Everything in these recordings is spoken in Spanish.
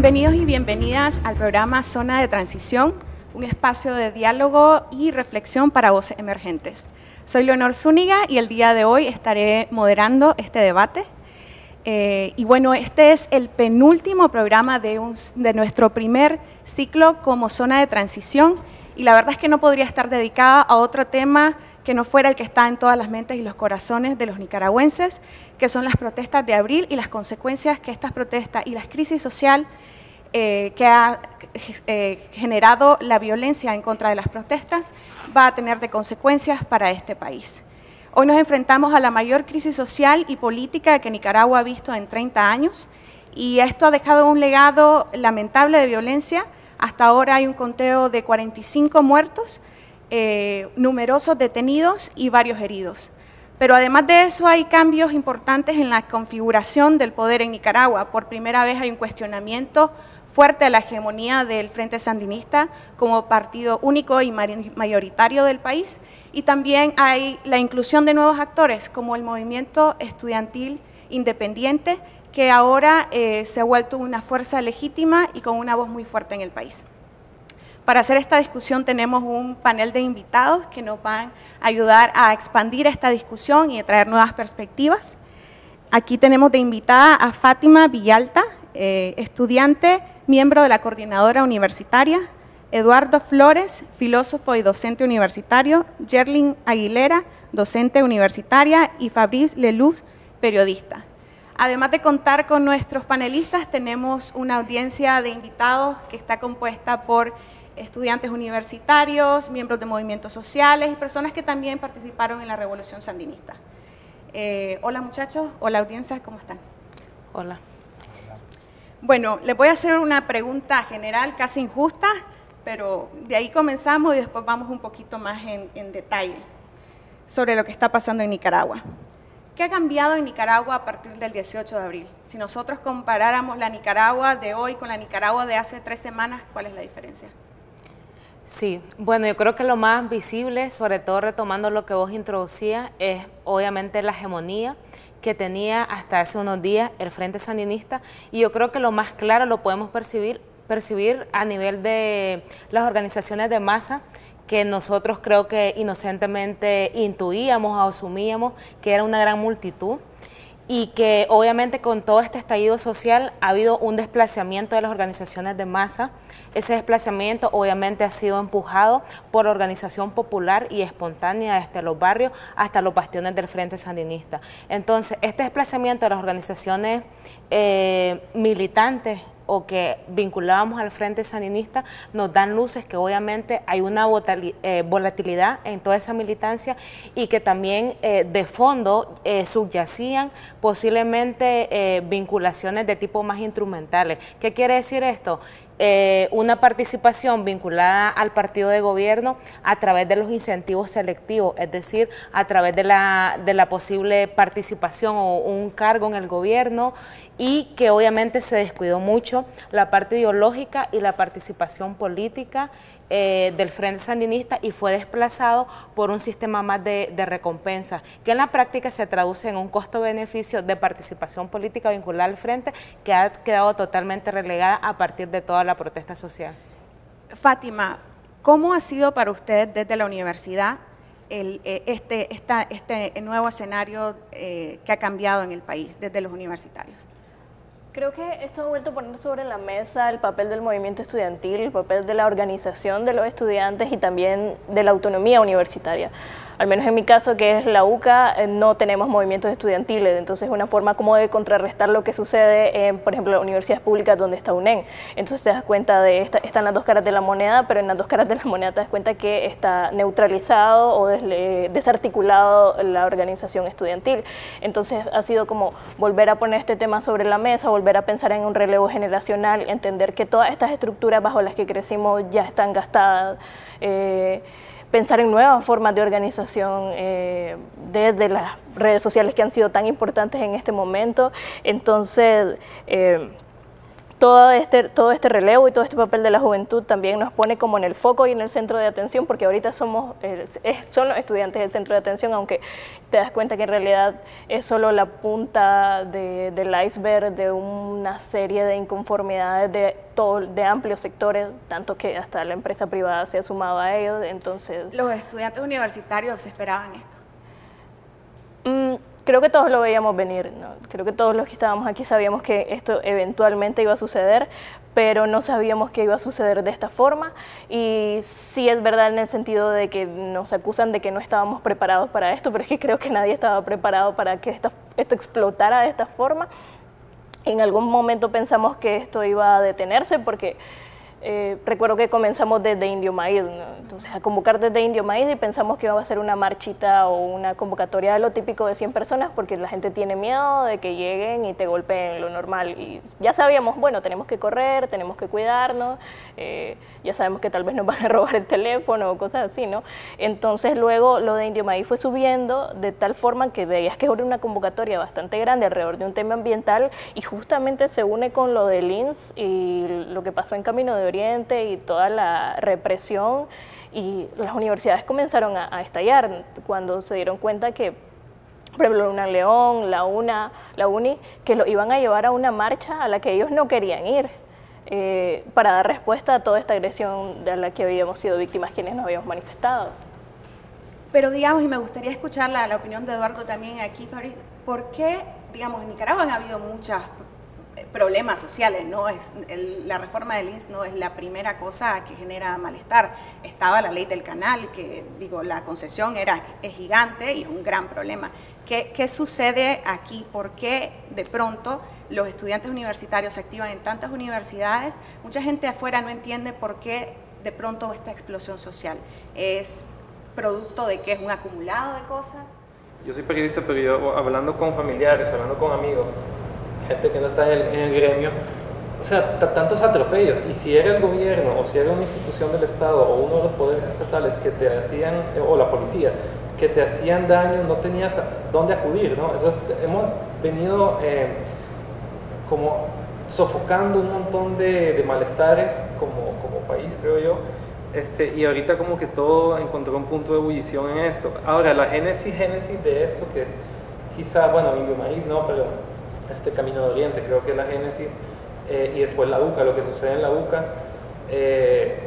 Bienvenidos y bienvenidas al programa Zona de Transición, un espacio de diálogo y reflexión para voces emergentes. Soy Leonor Zúñiga y el día de hoy estaré moderando este debate. Eh, y bueno, este es el penúltimo programa de, de nuestro primer ciclo como zona de transición y la verdad es que no podría estar dedicada a otro tema que no fuera el que está en todas las mentes y los corazones de los nicaragüenses, que son las protestas de abril y las consecuencias que estas protestas y la crisis social eh, que ha eh, generado la violencia en contra de las protestas va a tener de consecuencias para este país. Hoy nos enfrentamos a la mayor crisis social y política que Nicaragua ha visto en 30 años y esto ha dejado un legado lamentable de violencia. Hasta ahora hay un conteo de 45 muertos, eh, numerosos detenidos y varios heridos. Pero además de eso hay cambios importantes en la configuración del poder en Nicaragua. Por primera vez hay un cuestionamiento fuerte la hegemonía del Frente Sandinista como partido único y mayoritario del país. Y también hay la inclusión de nuevos actores como el movimiento estudiantil independiente, que ahora eh, se ha vuelto una fuerza legítima y con una voz muy fuerte en el país. Para hacer esta discusión tenemos un panel de invitados que nos van a ayudar a expandir esta discusión y a traer nuevas perspectivas. Aquí tenemos de invitada a Fátima Villalta, eh, estudiante miembro de la coordinadora universitaria, Eduardo Flores, filósofo y docente universitario, Gerlin Aguilera, docente universitaria, y Fabrice Leluz, periodista. Además de contar con nuestros panelistas, tenemos una audiencia de invitados que está compuesta por estudiantes universitarios, miembros de movimientos sociales y personas que también participaron en la Revolución Sandinista. Eh, hola muchachos, hola audiencia, ¿cómo están? Hola. Bueno, les voy a hacer una pregunta general, casi injusta, pero de ahí comenzamos y después vamos un poquito más en, detalle sobre lo que está pasando en Nicaragua. ¿Qué ha cambiado en Nicaragua a partir del 18 de abril? Si nosotros comparáramos la Nicaragua de hoy con la Nicaragua de hace tres semanas, ¿cuál es la diferencia? Sí, bueno, yo creo que lo más visible, sobre todo retomando lo que vos introducías, es obviamente la hegemonía que tenía hasta hace unos días el Frente Sandinista y yo creo que lo más claro lo podemos percibir, percibir a nivel de las organizaciones de masa que nosotros creo que inocentemente intuíamos o asumíamos que era una gran multitud y que obviamente con todo este estallido social ha habido un desplazamiento de las organizaciones de masa. Ese desplazamiento obviamente ha sido empujado por organización popular y espontánea desde los barrios hasta los bastiones del Frente Sandinista. Entonces, este desplazamiento de las organizaciones eh, militantes o que vinculábamos al Frente Sandinista nos dan luces que obviamente hay una eh, volatilidad en toda esa militancia y que también eh, de fondo eh, subyacían posiblemente vinculaciones de tipo más instrumentales. ¿Qué quiere decir esto? Eh, una participación vinculada al partido de gobierno a través de los incentivos selectivos, es decir, a través de la, de la posible participación o un cargo en el gobierno y que obviamente se descuidó mucho la parte ideológica y la participación política eh, del Frente Sandinista y fue desplazado por un sistema más de, de recompensa, que en la práctica se traduce en un costo-beneficio de participación política vinculada al Frente que ha quedado totalmente relegada a partir de toda la protesta social. Fátima, ¿cómo ha sido para usted desde la universidad eh, este, este nuevo escenario eh, que ha cambiado en el país desde los universitarios? Creo que esto ha vuelto a poner sobre la mesa el papel del movimiento estudiantil, el papel de la organización de los estudiantes y también de la autonomía universitaria al menos en mi caso, que es la UCA, eh, no tenemos movimientos estudiantiles, entonces es una forma como de contrarrestar lo que sucede en, por ejemplo, las universidades públicas donde está UNEN. Entonces te das cuenta de, esta, están las dos caras de la moneda, pero en las dos caras de la moneda te das cuenta que está neutralizado o desarticulado la organización estudiantil. Entonces ha sido como volver a poner este tema sobre la mesa, volver a pensar en un relevo generacional, entender que todas estas estructuras bajo las que crecimos ya están gastadas. Eh, pensar en nuevas formas de organización eh, desde las redes sociales que han sido tan importantes en este momento. Entonces, eh, todo este, todo este relevo y todo este papel de la juventud también nos pone como en el foco y en el centro de atención, porque ahorita somos, eh, son los estudiantes el centro de atención, aunque te das cuenta que en realidad es solo la punta del iceberg de una serie de inconformidades de, todo, de amplios sectores, tanto que hasta la empresa privada se ha sumado a ellos. Entonces, ¿Los estudiantes universitarios esperaban esto? Mm, creo que todos lo veíamos venir, creo que todos los que estábamos aquí sabíamos que esto eventualmente iba a suceder, pero no sabíamos que iba a suceder de esta forma y sí es verdad en el sentido de que nos acusan de que no estábamos preparados para esto, pero es que creo que nadie estaba preparado para que esto explotara de esta forma. En algún momento pensamos que esto iba a detenerse porque eh, recuerdo que comenzamos desde Indio Maíz, entonces a convocar desde Indio Maíz y pensamos que iba a ser una marchita o una convocatoria de lo típico de 100 personas porque la gente tiene miedo de que lleguen y te golpeen lo normal. Y ya sabíamos, bueno, tenemos que correr, tenemos que cuidarnos, eh, ya sabemos que tal vez nos van a robar el teléfono o cosas así, ¿no? Entonces luego lo de Indio Maíz fue subiendo de tal forma que veías que era una convocatoria bastante grande alrededor de un tema ambiental y justamente se une con lo de Lins y lo que pasó en Camino de Oriente y toda la represión y las universidades comenzaron a, estallar cuando se dieron cuenta que una León, la UNA, la UNI, que lo iban a llevar a una marcha a la que ellos no querían ir. Eh, para dar respuesta a toda esta agresión de la que habíamos sido víctimas quienes nos habíamos manifestado. Pero digamos, y me gustaría escuchar la, opinión de Eduardo también aquí, Fabriz, ¿por qué, digamos, en Nicaragua han habido muchos problemas sociales, no es la reforma del INS no es la primera cosa que genera malestar. Estaba la ley del canal, que digo, la concesión era es gigante y es un gran problema. ¿Qué, ¿Qué sucede aquí? ¿Por qué de pronto los estudiantes universitarios se activan en tantas universidades, mucha gente afuera no entiende por qué de pronto esta explosión social. ¿Es producto de que es un acumulado de cosas? Yo soy periodista, pero yo hablando con familiares, hablando con amigos, gente que no está en el, gremio, o sea, tantos atropellos. Y si era el gobierno o si era una institución del Estado o uno de los poderes estatales que te hacían, o la policía, que te hacían daño, no tenías dónde acudir, ¿no? Entonces hemos venido... Eh, como sofocando un montón de, malestares como, como, país, creo yo. Este, y ahorita como que todo encontró un punto de ebullición en esto. Ahora, la génesis, génesis de esto, que es quizá, bueno, Indio Maíz, ¿no? Pero este Camino de Oriente, creo que es la génesis. Eh, y después la UCA, lo que sucede en la UCA. Eh,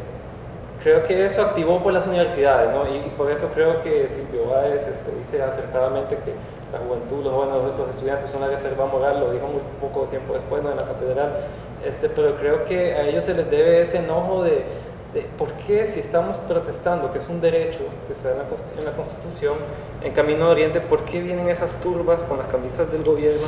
creo que eso activó por las universidades, ¿no? Y, por eso creo que Silvio Báez este, dice acertadamente que la juventud, los jóvenes, los estudiantes son la reserva moral, lo dijo muy poco tiempo después ¿no? en la catedral, este, pero creo que a ellos se les debe ese enojo de, de por qué si estamos protestando, que es un derecho que se da en la, en la Constitución, en Camino de Oriente, por qué vienen esas turbas con las camisas del gobierno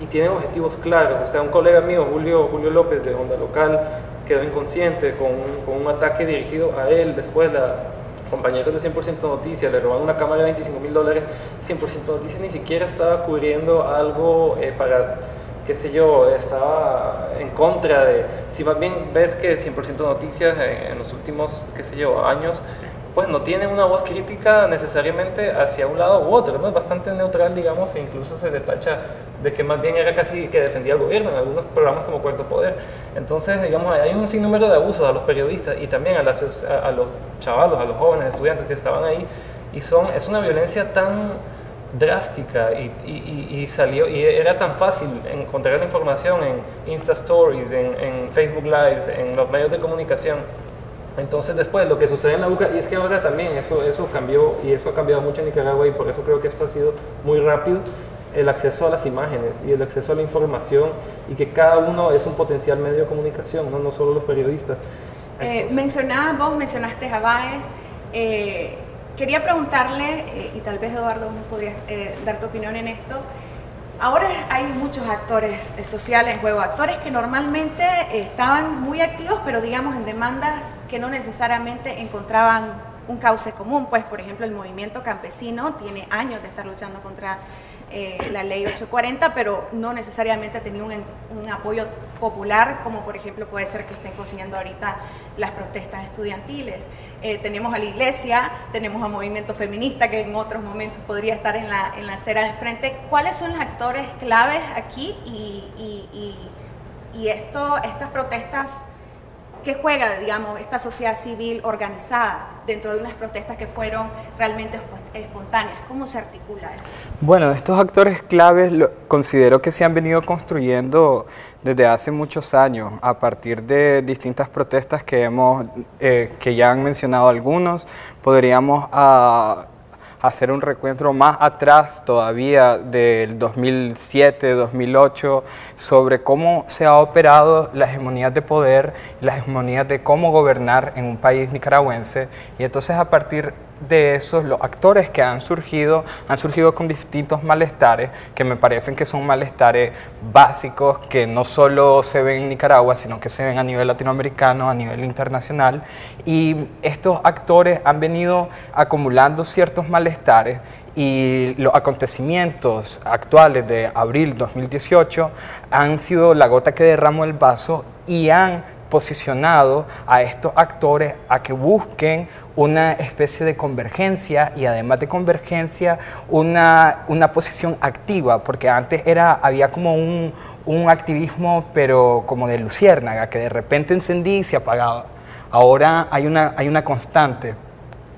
y tienen objetivos claros. O sea, un colega mío, Julio, Julio López de Onda Local, quedó inconsciente con, con un ataque dirigido a él. Después la compañeros de 100% Noticias le robaron una cámara de 25 mil dólares. 100% Noticias ni siquiera estaba cubriendo algo eh, para, qué sé yo, estaba en contra de... Si más bien ves que 100% Noticias eh, en los últimos, qué sé yo, años pues no tiene una voz crítica necesariamente hacia un lado u otro, ¿no? es bastante neutral, digamos, e incluso se detacha de que más bien era casi que defendía al gobierno en algunos programas como Cuarto Poder. Entonces, digamos, hay un sinnúmero de abusos a los periodistas y también a, los chavalos, a los jóvenes estudiantes que estaban ahí, y son, es una violencia tan drástica y, salió y era tan fácil encontrar la información en Insta Stories, en, en Facebook Lives, en los medios de comunicación entonces después lo que sucede en la UCA, y es que ahora también eso, eso cambió y eso ha cambiado mucho en Nicaragua y por eso creo que esto ha sido muy rápido, el acceso a las imágenes y el acceso a la información y que cada uno es un potencial medio de comunicación, no, no solo los periodistas. Eh, mencionabas vos, mencionaste a Báez, eh, quería preguntarle, eh, y tal vez Eduardo nos podría eh, dar tu opinión en esto, Ahora hay muchos actores sociales en juego, actores que normalmente estaban muy activos, pero digamos en demandas que no necesariamente encontraban un cauce común. Pues, por ejemplo, el movimiento campesino tiene años de estar luchando contra eh, la ley 840, pero no necesariamente tenía un, un, apoyo popular, como por ejemplo puede ser que estén consiguiendo ahorita las protestas estudiantiles. Eh, tenemos a la iglesia, tenemos a movimiento feminista, que en otros momentos podría estar en la, en la acera de frente. ¿Cuáles son los actores claves aquí y, y, y esto, estas protestas ¿Qué juega, digamos, esta sociedad civil organizada dentro de unas protestas que fueron realmente espontáneas? ¿Cómo se articula eso? Bueno, estos actores claves considero que se han venido construyendo desde hace muchos años a partir de distintas protestas que hemos, eh, que ya han mencionado algunos. Podríamos ah, hacer un recuento más atrás todavía del 2007, 2008, sobre cómo se ha operado la hegemonía de poder, la hegemonía de cómo gobernar en un país nicaragüense. Y entonces a partir de esos, los actores que han surgido, han surgido con distintos malestares, que me parecen que son malestares básicos, que no solo se ven en Nicaragua, sino que se ven a nivel latinoamericano, a nivel internacional. Y estos actores han venido acumulando ciertos malestares y los acontecimientos actuales de abril 2018 han sido la gota que derramó el vaso y han posicionado a estos actores a que busquen una especie de convergencia y además de convergencia una, una posición activa, porque antes era, había como un, un activismo pero como de luciérnaga, que de repente encendía y se apagaba. Ahora hay una, hay una constante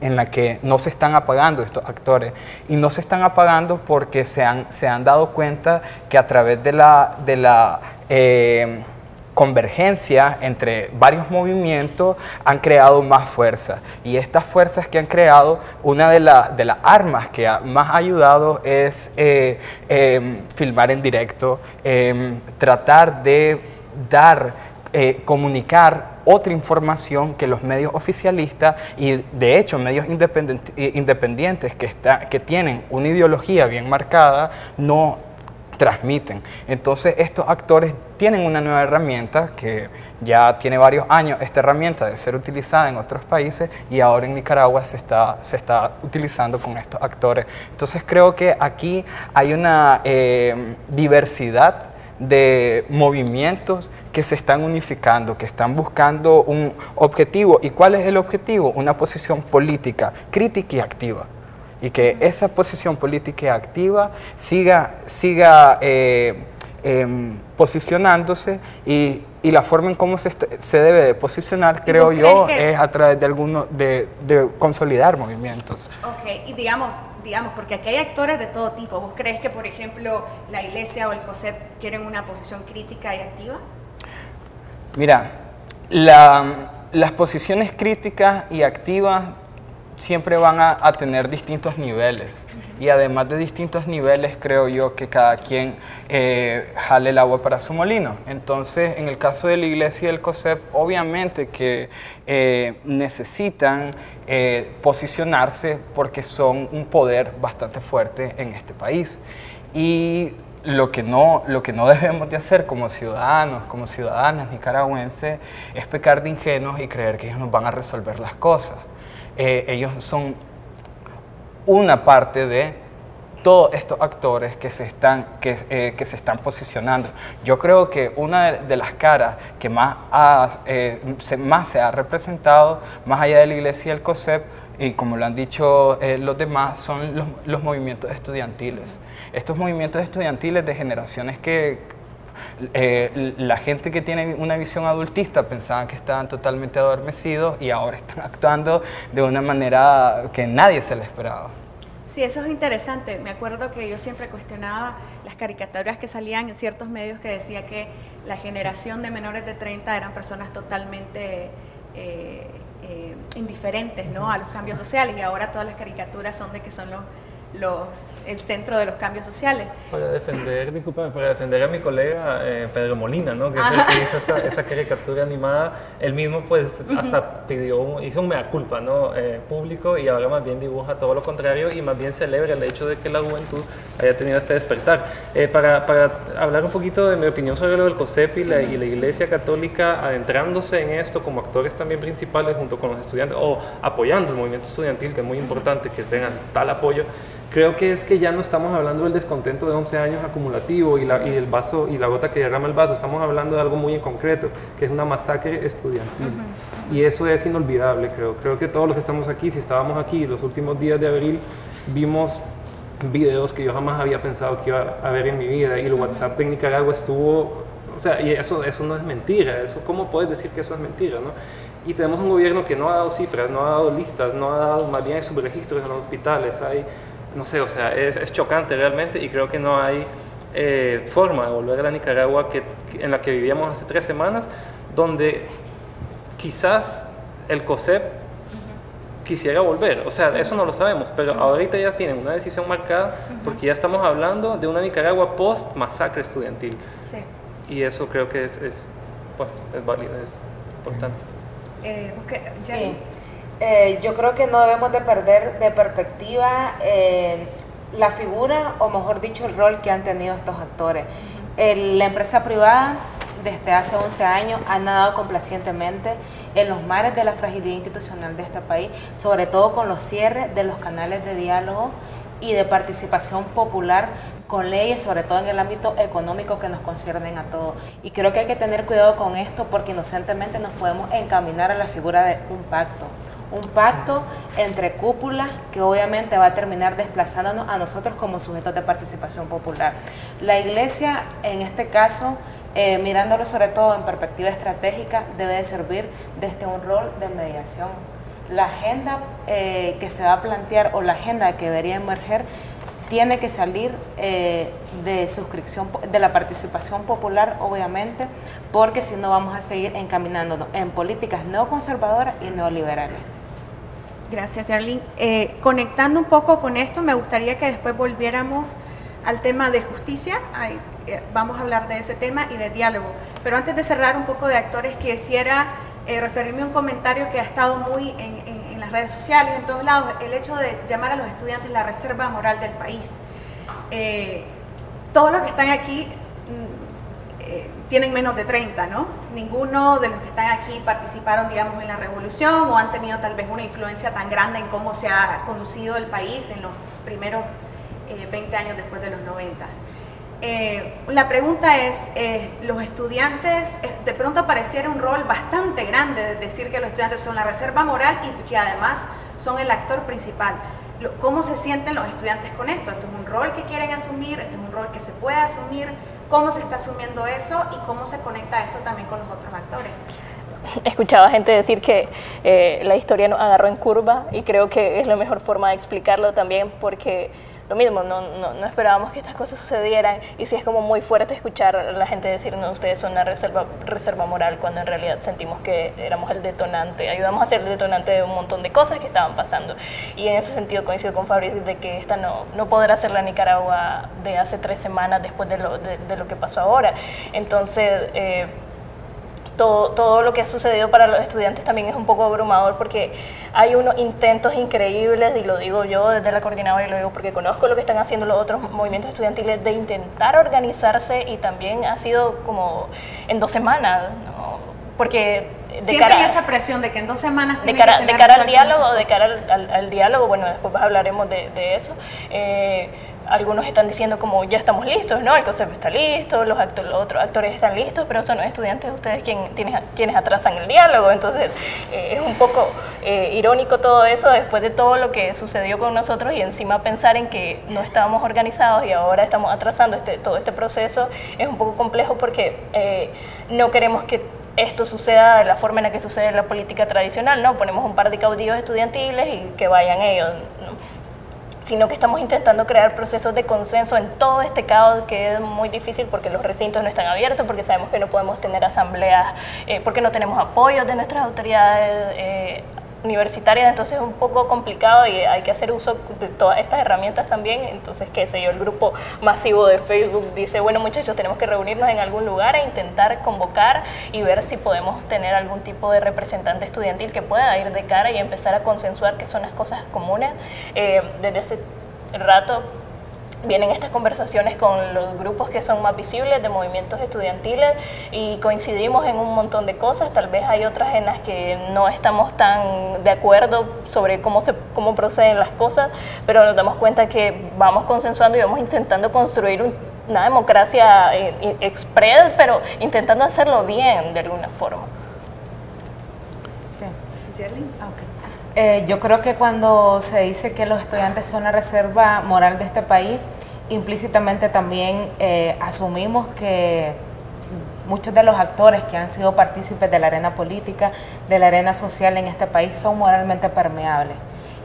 en la que no se están apagando estos actores y no se están apagando porque se han, se han dado cuenta que a través de la, de la eh, convergencia entre varios movimientos han creado más fuerza. Y estas fuerzas que han creado, una de, de las armas que más ha ayudado es eh, em, filmar en directo, em, tratar de dar, eh, comunicar otra información que los medios oficialistas y de hecho medios eh, independientes que, está, que tienen una ideología bien marcada no transmiten. Entonces estos actores tienen una nueva herramienta que ya tiene varios años esta herramienta de ser utilizada en otros países y ahora en Nicaragua se está, se está utilizando con estos actores. Entonces creo que aquí hay una eh, diversidad de movimientos que se están unificando, que están buscando un objetivo. ¿Y cuál es el objetivo? Una posición política crítica y activa y que esa posición política activa siga, siga eh, em, posicionándose y, y, la forma en cómo se, se debe de posicionar, creo yo, es a través de algunos, de, de, consolidar movimientos. Ok, y digamos, digamos, porque aquí hay actores de todo tipo. ¿Vos crees que, por ejemplo, la iglesia o el COSEP quieren una posición crítica y activa? Mira, la, las posiciones críticas y activas siempre van a, tener distintos niveles. Y además de distintos niveles, creo yo que cada quien eh, jale el agua para su molino. Entonces, en el caso de la iglesia y el COSEP, obviamente que eh, necesitan eh, posicionarse porque son un poder bastante fuerte en este país. Y lo que, no, lo que no debemos de hacer como ciudadanos, como ciudadanas nicaragüenses, es pecar de ingenuos y creer que ellos nos van a resolver las cosas. Eh, ellos son una parte de todos estos actores que se están, eh, que se están posicionando. Yo creo que una de, las caras que más, eh, se, más se ha representado, más allá de la iglesia y el COSEP, y como lo han dicho los demás, son los, movimientos estudiantiles. Estos movimientos estudiantiles de generaciones que eh, la gente que tiene una visión adultista pensaban que estaban totalmente adormecidos y ahora están actuando de una manera que nadie se le esperaba. Sí, eso es interesante. Me acuerdo que yo siempre cuestionaba las caricaturas que salían en ciertos medios que decía que la generación de menores de 30 eran personas totalmente eh, eh, indiferentes ¿no? a los cambios sociales y ahora todas las caricaturas son de que son los los, el centro de los cambios sociales. Para defender, discúlpame, para defender a mi colega eh, Pedro Molina, ¿no? que es el que hizo esta, esa caricatura animada, él mismo pues hasta pidió, hizo un mea culpa ¿no? Eh, público y ahora más bien dibuja todo lo contrario y más bien celebra el hecho de que la juventud haya tenido este despertar. Eh, para, para, hablar un poquito de mi opinión sobre lo del COSEP y la, y la Iglesia Católica adentrándose en esto como actores también principales junto con los estudiantes o apoyando el movimiento estudiantil, que es muy importante que tengan tal apoyo creo que es que ya no estamos hablando del descontento de 11 años acumulativo y, la, y el vaso y la gota que derrama el vaso, estamos hablando de algo muy en concreto, que es una masacre estudiantil. Y eso es inolvidable, creo. Creo que todos los que estamos aquí, si estábamos aquí los últimos días de abril, vimos videos que yo jamás había pensado que iba a ver en mi vida y el WhatsApp en Nicaragua estuvo O sea, y eso, eso no es mentira, eso, ¿cómo puedes decir que eso es mentira? ¿no? Y tenemos un gobierno que no ha dado cifras, no ha dado listas, no ha dado más bien subregistros en los hospitales, hay, no sé, o sea, es, es chocante realmente y creo que no hay eh, forma de volver a la Nicaragua que, en la que vivíamos hace tres semanas, donde quizás el COSEP quisiera volver. O sea, eso no lo sabemos, pero ahorita ya tienen una decisión marcada porque ya estamos hablando de una Nicaragua post masacre estudiantil. Sí. Y eso creo que es, es, bueno, es válido, es importante. Eh, sí. Eh, yo creo que no debemos de perder de perspectiva eh, la figura, o mejor dicho, el rol que han tenido estos actores. la empresa privada desde hace 11 años ha nadado complacientemente en los mares de la fragilidad institucional de este país, sobre todo con los cierres de los canales de diálogo y de participación popular con leyes, sobre todo en el ámbito económico que nos conciernen a todos. Y creo que hay que tener cuidado con esto porque inocentemente nos podemos encaminar a la figura de un pacto un pacto entre cúpulas que obviamente va a terminar desplazándonos a nosotros como sujetos de participación popular. La iglesia, en este caso, eh, mirándolo sobre todo en perspectiva estratégica, debe de servir desde un rol de mediación. La agenda eh, que se va a plantear o la agenda que debería emerger tiene que salir eh, de suscripción, de la participación popular, obviamente, porque si no vamos a seguir encaminándonos en políticas neoconservadoras y neoliberales. Gracias, Charlene. Eh, conectando un poco con esto, me gustaría que después volviéramos al tema de justicia. Eh, vamos a hablar de ese tema y de diálogo. Pero antes de cerrar un poco de actores, quisiera eh, referirme a un comentario que ha estado muy en, las redes sociales, en todos lados, el hecho de llamar a los estudiantes la reserva moral del país. todos los que están aquí tienen menos de 30, ¿no? Ninguno de los que están aquí participaron, digamos, en la revolución o han tenido tal vez una influencia tan grande en cómo se ha conducido el país en los primeros 20 eh, años después de los 90. Eh, la pregunta es, eh, los estudiantes, de pronto apareciera un rol bastante grande de decir que los estudiantes son la reserva moral y que además son el actor principal. ¿Cómo se sienten los estudiantes con esto? ¿Esto es un rol que quieren asumir? ¿Esto es un rol que se puede asumir? Cómo se está asumiendo eso y cómo se conecta esto también con los otros actores. Escuchaba gente decir que eh, la historia nos agarró en curva y creo que es la mejor forma de explicarlo también porque lo mismo, no, no, no, esperábamos que estas cosas sucedieran y sí es como muy fuerte escuchar a la gente decir, no, ustedes son una reserva, reserva moral cuando en realidad sentimos que éramos el detonante, ayudamos a ser el detonante de un montón de cosas que estaban pasando. Y en ese sentido coincido con Fabricio de que esta no, no podrá ser la Nicaragua de hace tres semanas después de lo, de, lo que pasó ahora. Entonces, eh, todo, todo lo que ha sucedido para los estudiantes también es un poco abrumador porque hay unos intentos increíbles, y lo digo yo desde la coordinadora y lo digo porque conozco lo que están haciendo los otros movimientos estudiantiles, de intentar organizarse y también ha sido como en dos semanas, porque de cara, esa presión de que en dos semanas de cara, de cara al diálogo de cara al, diálogo bueno después hablaremos de, de eso. Eh, algunos están diciendo como ya estamos listos, ¿no? El concepto está listo, los, otros actores están listos, pero son los estudiantes ustedes quien, quienes, quienes atrasan el diálogo. Entonces eh, es un poco eh, irónico todo eso después de todo lo que sucedió con nosotros y encima pensar en que no estábamos organizados y ahora estamos atrasando este, todo este proceso es un poco complejo porque eh, no queremos que esto suceda de la forma en la que sucede en la política tradicional, ¿no? Ponemos un par de caudillos estudiantiles y que vayan ellos, ¿no? Sino que estamos intentando crear procesos de consenso en todo este caos que es muy difícil porque los recintos no están abiertos, porque sabemos que no podemos tener asambleas, eh, porque no tenemos apoyo de nuestras autoridades eh, universitarias, entonces es un poco complicado y hay que hacer uso de todas estas herramientas también. Entonces, qué sé yo, el grupo masivo de Facebook dice, bueno muchachos, tenemos que reunirnos en algún lugar e intentar convocar y ver si podemos tener algún tipo de representante estudiantil que pueda ir de cara y empezar a consensuar qué son las cosas comunes. Eh, desde ese rato vienen estas conversaciones con los grupos que son más visibles de movimientos estudiantiles y coincidimos en un montón de cosas, tal vez hay otras en las que no estamos tan de acuerdo sobre cómo, se, cómo proceden las cosas, pero nos damos cuenta que vamos consensuando y vamos intentando construir una democracia eh, express, pero intentando hacerlo bien de alguna forma. Sí. Ah, eh, yo creo que cuando se dice que los estudiantes son la reserva moral de este país, implícitamente también eh, asumimos que muchos de los actores que han sido partícipes de la arena política, de la arena social en este país, son moralmente permeables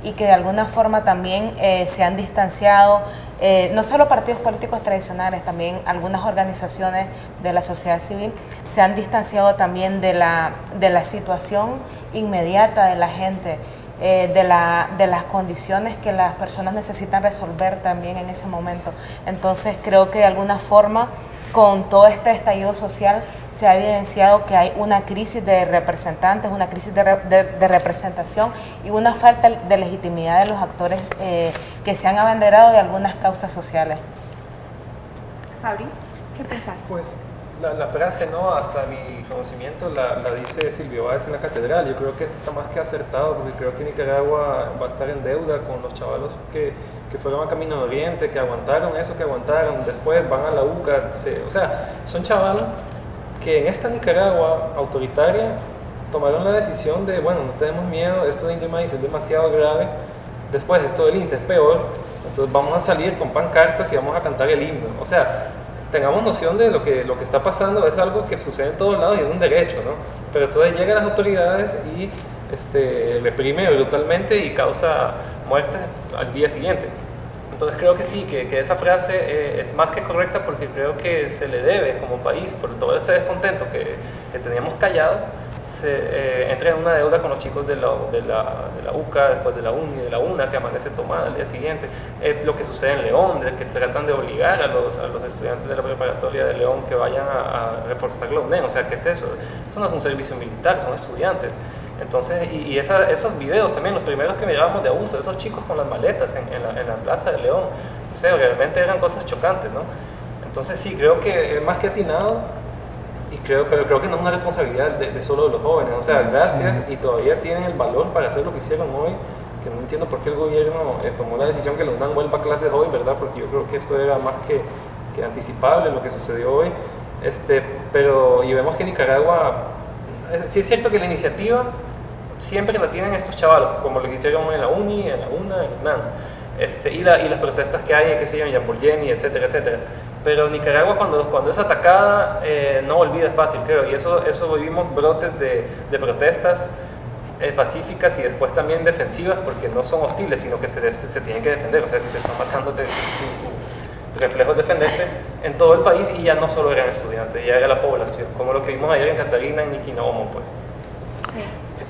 y que de alguna forma también eh, se han distanciado, no solo partidos políticos tradicionales, también algunas organizaciones de la sociedad civil se han distanciado también de la, de la situación inmediata de la gente. Eh, de, la, de las condiciones que las personas necesitan resolver también en ese momento. Entonces creo que de alguna forma con todo este estallido social se ha evidenciado que hay una crisis de representantes, una crisis de, representación y una falta de legitimidad de los actores eh, que se han abanderado de algunas causas sociales. Fabriz, ¿qué pensás? Pues la, frase, ¿no? Hasta mi conocimiento la, dice Silvio Báez en la catedral. Yo creo que está más que acertado porque creo que Nicaragua va a estar en deuda con los chavalos que que fueron a Camino de Oriente, que aguantaron eso, que aguantaron, después van a la UCA, o sea, son chavalos que en esta Nicaragua autoritaria tomaron la decisión de, bueno, no tenemos miedo, esto de Maíz es demasiado grave, después esto del INSE es peor, entonces vamos a salir con pancartas y vamos a cantar el himno. O sea, tengamos noción de lo que, lo que está pasando, es algo que sucede en todos lados y es un derecho, ¿no? Pero entonces llegan las autoridades y este, reprime brutalmente y causa muerte al día siguiente. Entonces creo que sí, que, que esa frase eh, es más que correcta porque creo que se le debe como país, por todo ese descontento que, que teníamos callado, se eh, entra en una deuda con los chicos de la, de, la, de la, UCA, después de la UNI, de la UNA, que amanece tomada al día siguiente. Eh, lo que sucede en León, de que tratan de obligar a los, a los estudiantes de la preparatoria de León que vayan a, reforzar la UNED. O sea, ¿qué es eso? Eso no es un servicio militar, son estudiantes. Entonces, y, esos videos también, los primeros que mirábamos de abuso, esos chicos con las maletas en, la, plaza de León, o realmente eran cosas chocantes, ¿no? Entonces sí, creo que más que atinado, y creo, pero creo que no es una responsabilidad de, solo de los jóvenes, o sea, gracias y todavía tienen el valor para hacer lo que hicieron hoy, que no entiendo por qué el gobierno eh, tomó la decisión que la UNAM vuelva a clases hoy, ¿verdad? Porque yo creo que esto era más que, que anticipable lo que sucedió hoy, este, pero y vemos que Nicaragua, sí es cierto que la iniciativa siempre la tienen estos chavalos, como lo que hicieron en la UNI, en la UNA, en la este, y, la, y, las protestas que hay, que se llaman Jenny, etcétera, etcétera. Pero Nicaragua cuando, cuando es atacada eh, no olvida fácil, creo, y eso, eso vivimos brotes de, de protestas eh, pacíficas y después también defensivas, porque no son hostiles, sino que se, se tienen que defender, o sea, si te están matando, te, tu, reflejo es defenderte en todo el país y ya no solo eran estudiantes, ya era la población, como lo que vimos ayer en Catarina, en Niquinomo, pues.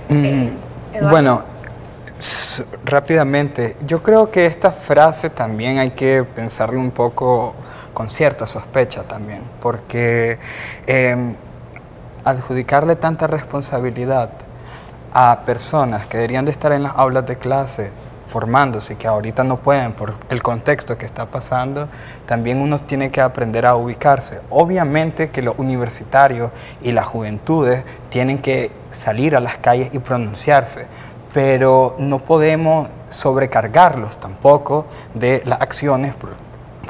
Sí. Mm, bueno, rápidamente, yo creo que esta frase también hay que pensarle un poco con cierta sospecha también, porque em, adjudicarle tanta responsabilidad a personas que deberían de estar en las aulas de clase formándose, que ahorita no pueden por el contexto que está pasando, también uno tiene que aprender a ubicarse. Obviamente que los universitarios y las juventudes tienen que salir a las calles y pronunciarse, pero no podemos sobrecargarlos tampoco de las acciones,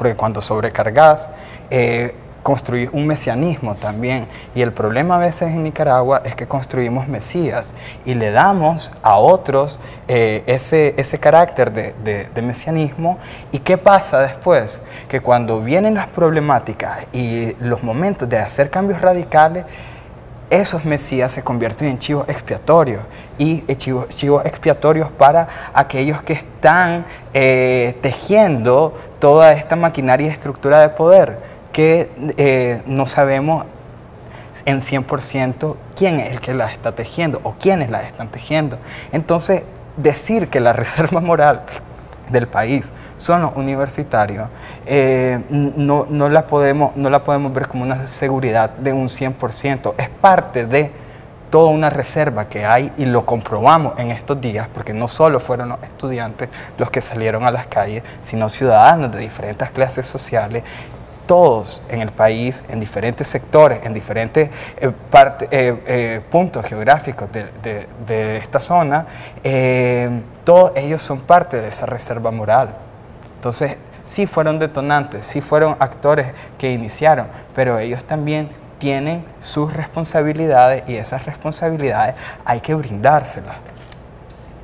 porque cuando sobrecargas, eh, construir un mesianismo también. Y el problema a veces en Nicaragua es que construimos mesías y le damos a otros eh, ese, ese carácter de, de, mesianismo. ¿Y qué pasa después? Que cuando vienen las problemáticas y los momentos de hacer cambios radicales, esos mesías se convierten en chivos expiatorios y chivos, chivos expiatorios para aquellos que están eh, tejiendo toda esta maquinaria y estructura de poder que eh, no sabemos en 100% quién es el que las está tejiendo o quiénes las están tejiendo. Entonces, decir que la reserva moral del país son los universitarios, eh, no, no, la podemos, no la podemos ver como una seguridad de un 100%, es parte de toda una reserva que hay y lo comprobamos en estos días, porque no solo fueron los estudiantes los que salieron a las calles, sino ciudadanos de diferentes clases sociales todos en el país, en diferentes sectores, en diferentes eh, eh, eh, puntos geográficos de, esta zona, todos ellos son parte de esa reserva moral. Entonces, sí fueron detonantes, sí fueron actores que iniciaron, pero ellos también tienen sus responsabilidades y esas responsabilidades hay que brindárselas.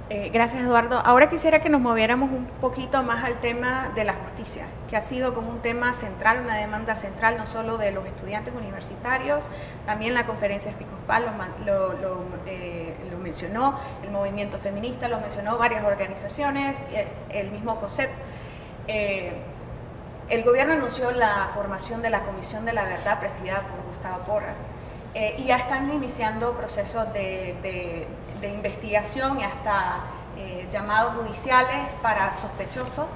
Eh, gracias Eduardo. Ahora quisiera que nos moviéramos un poquito más al tema de la justicia, que ha sido como un tema central, una demanda central no solo de los estudiantes universitarios, también la conferencia episcopal lo, lo, eh, lo mencionó, el movimiento feminista lo mencionó, varias organizaciones, el, mismo COSEP. Eh, el gobierno anunció la formación de la Comisión de la Verdad presidida por Gustavo Porra y ya están iniciando procesos de de investigación y hasta eh, llamados judiciales para sospechosos.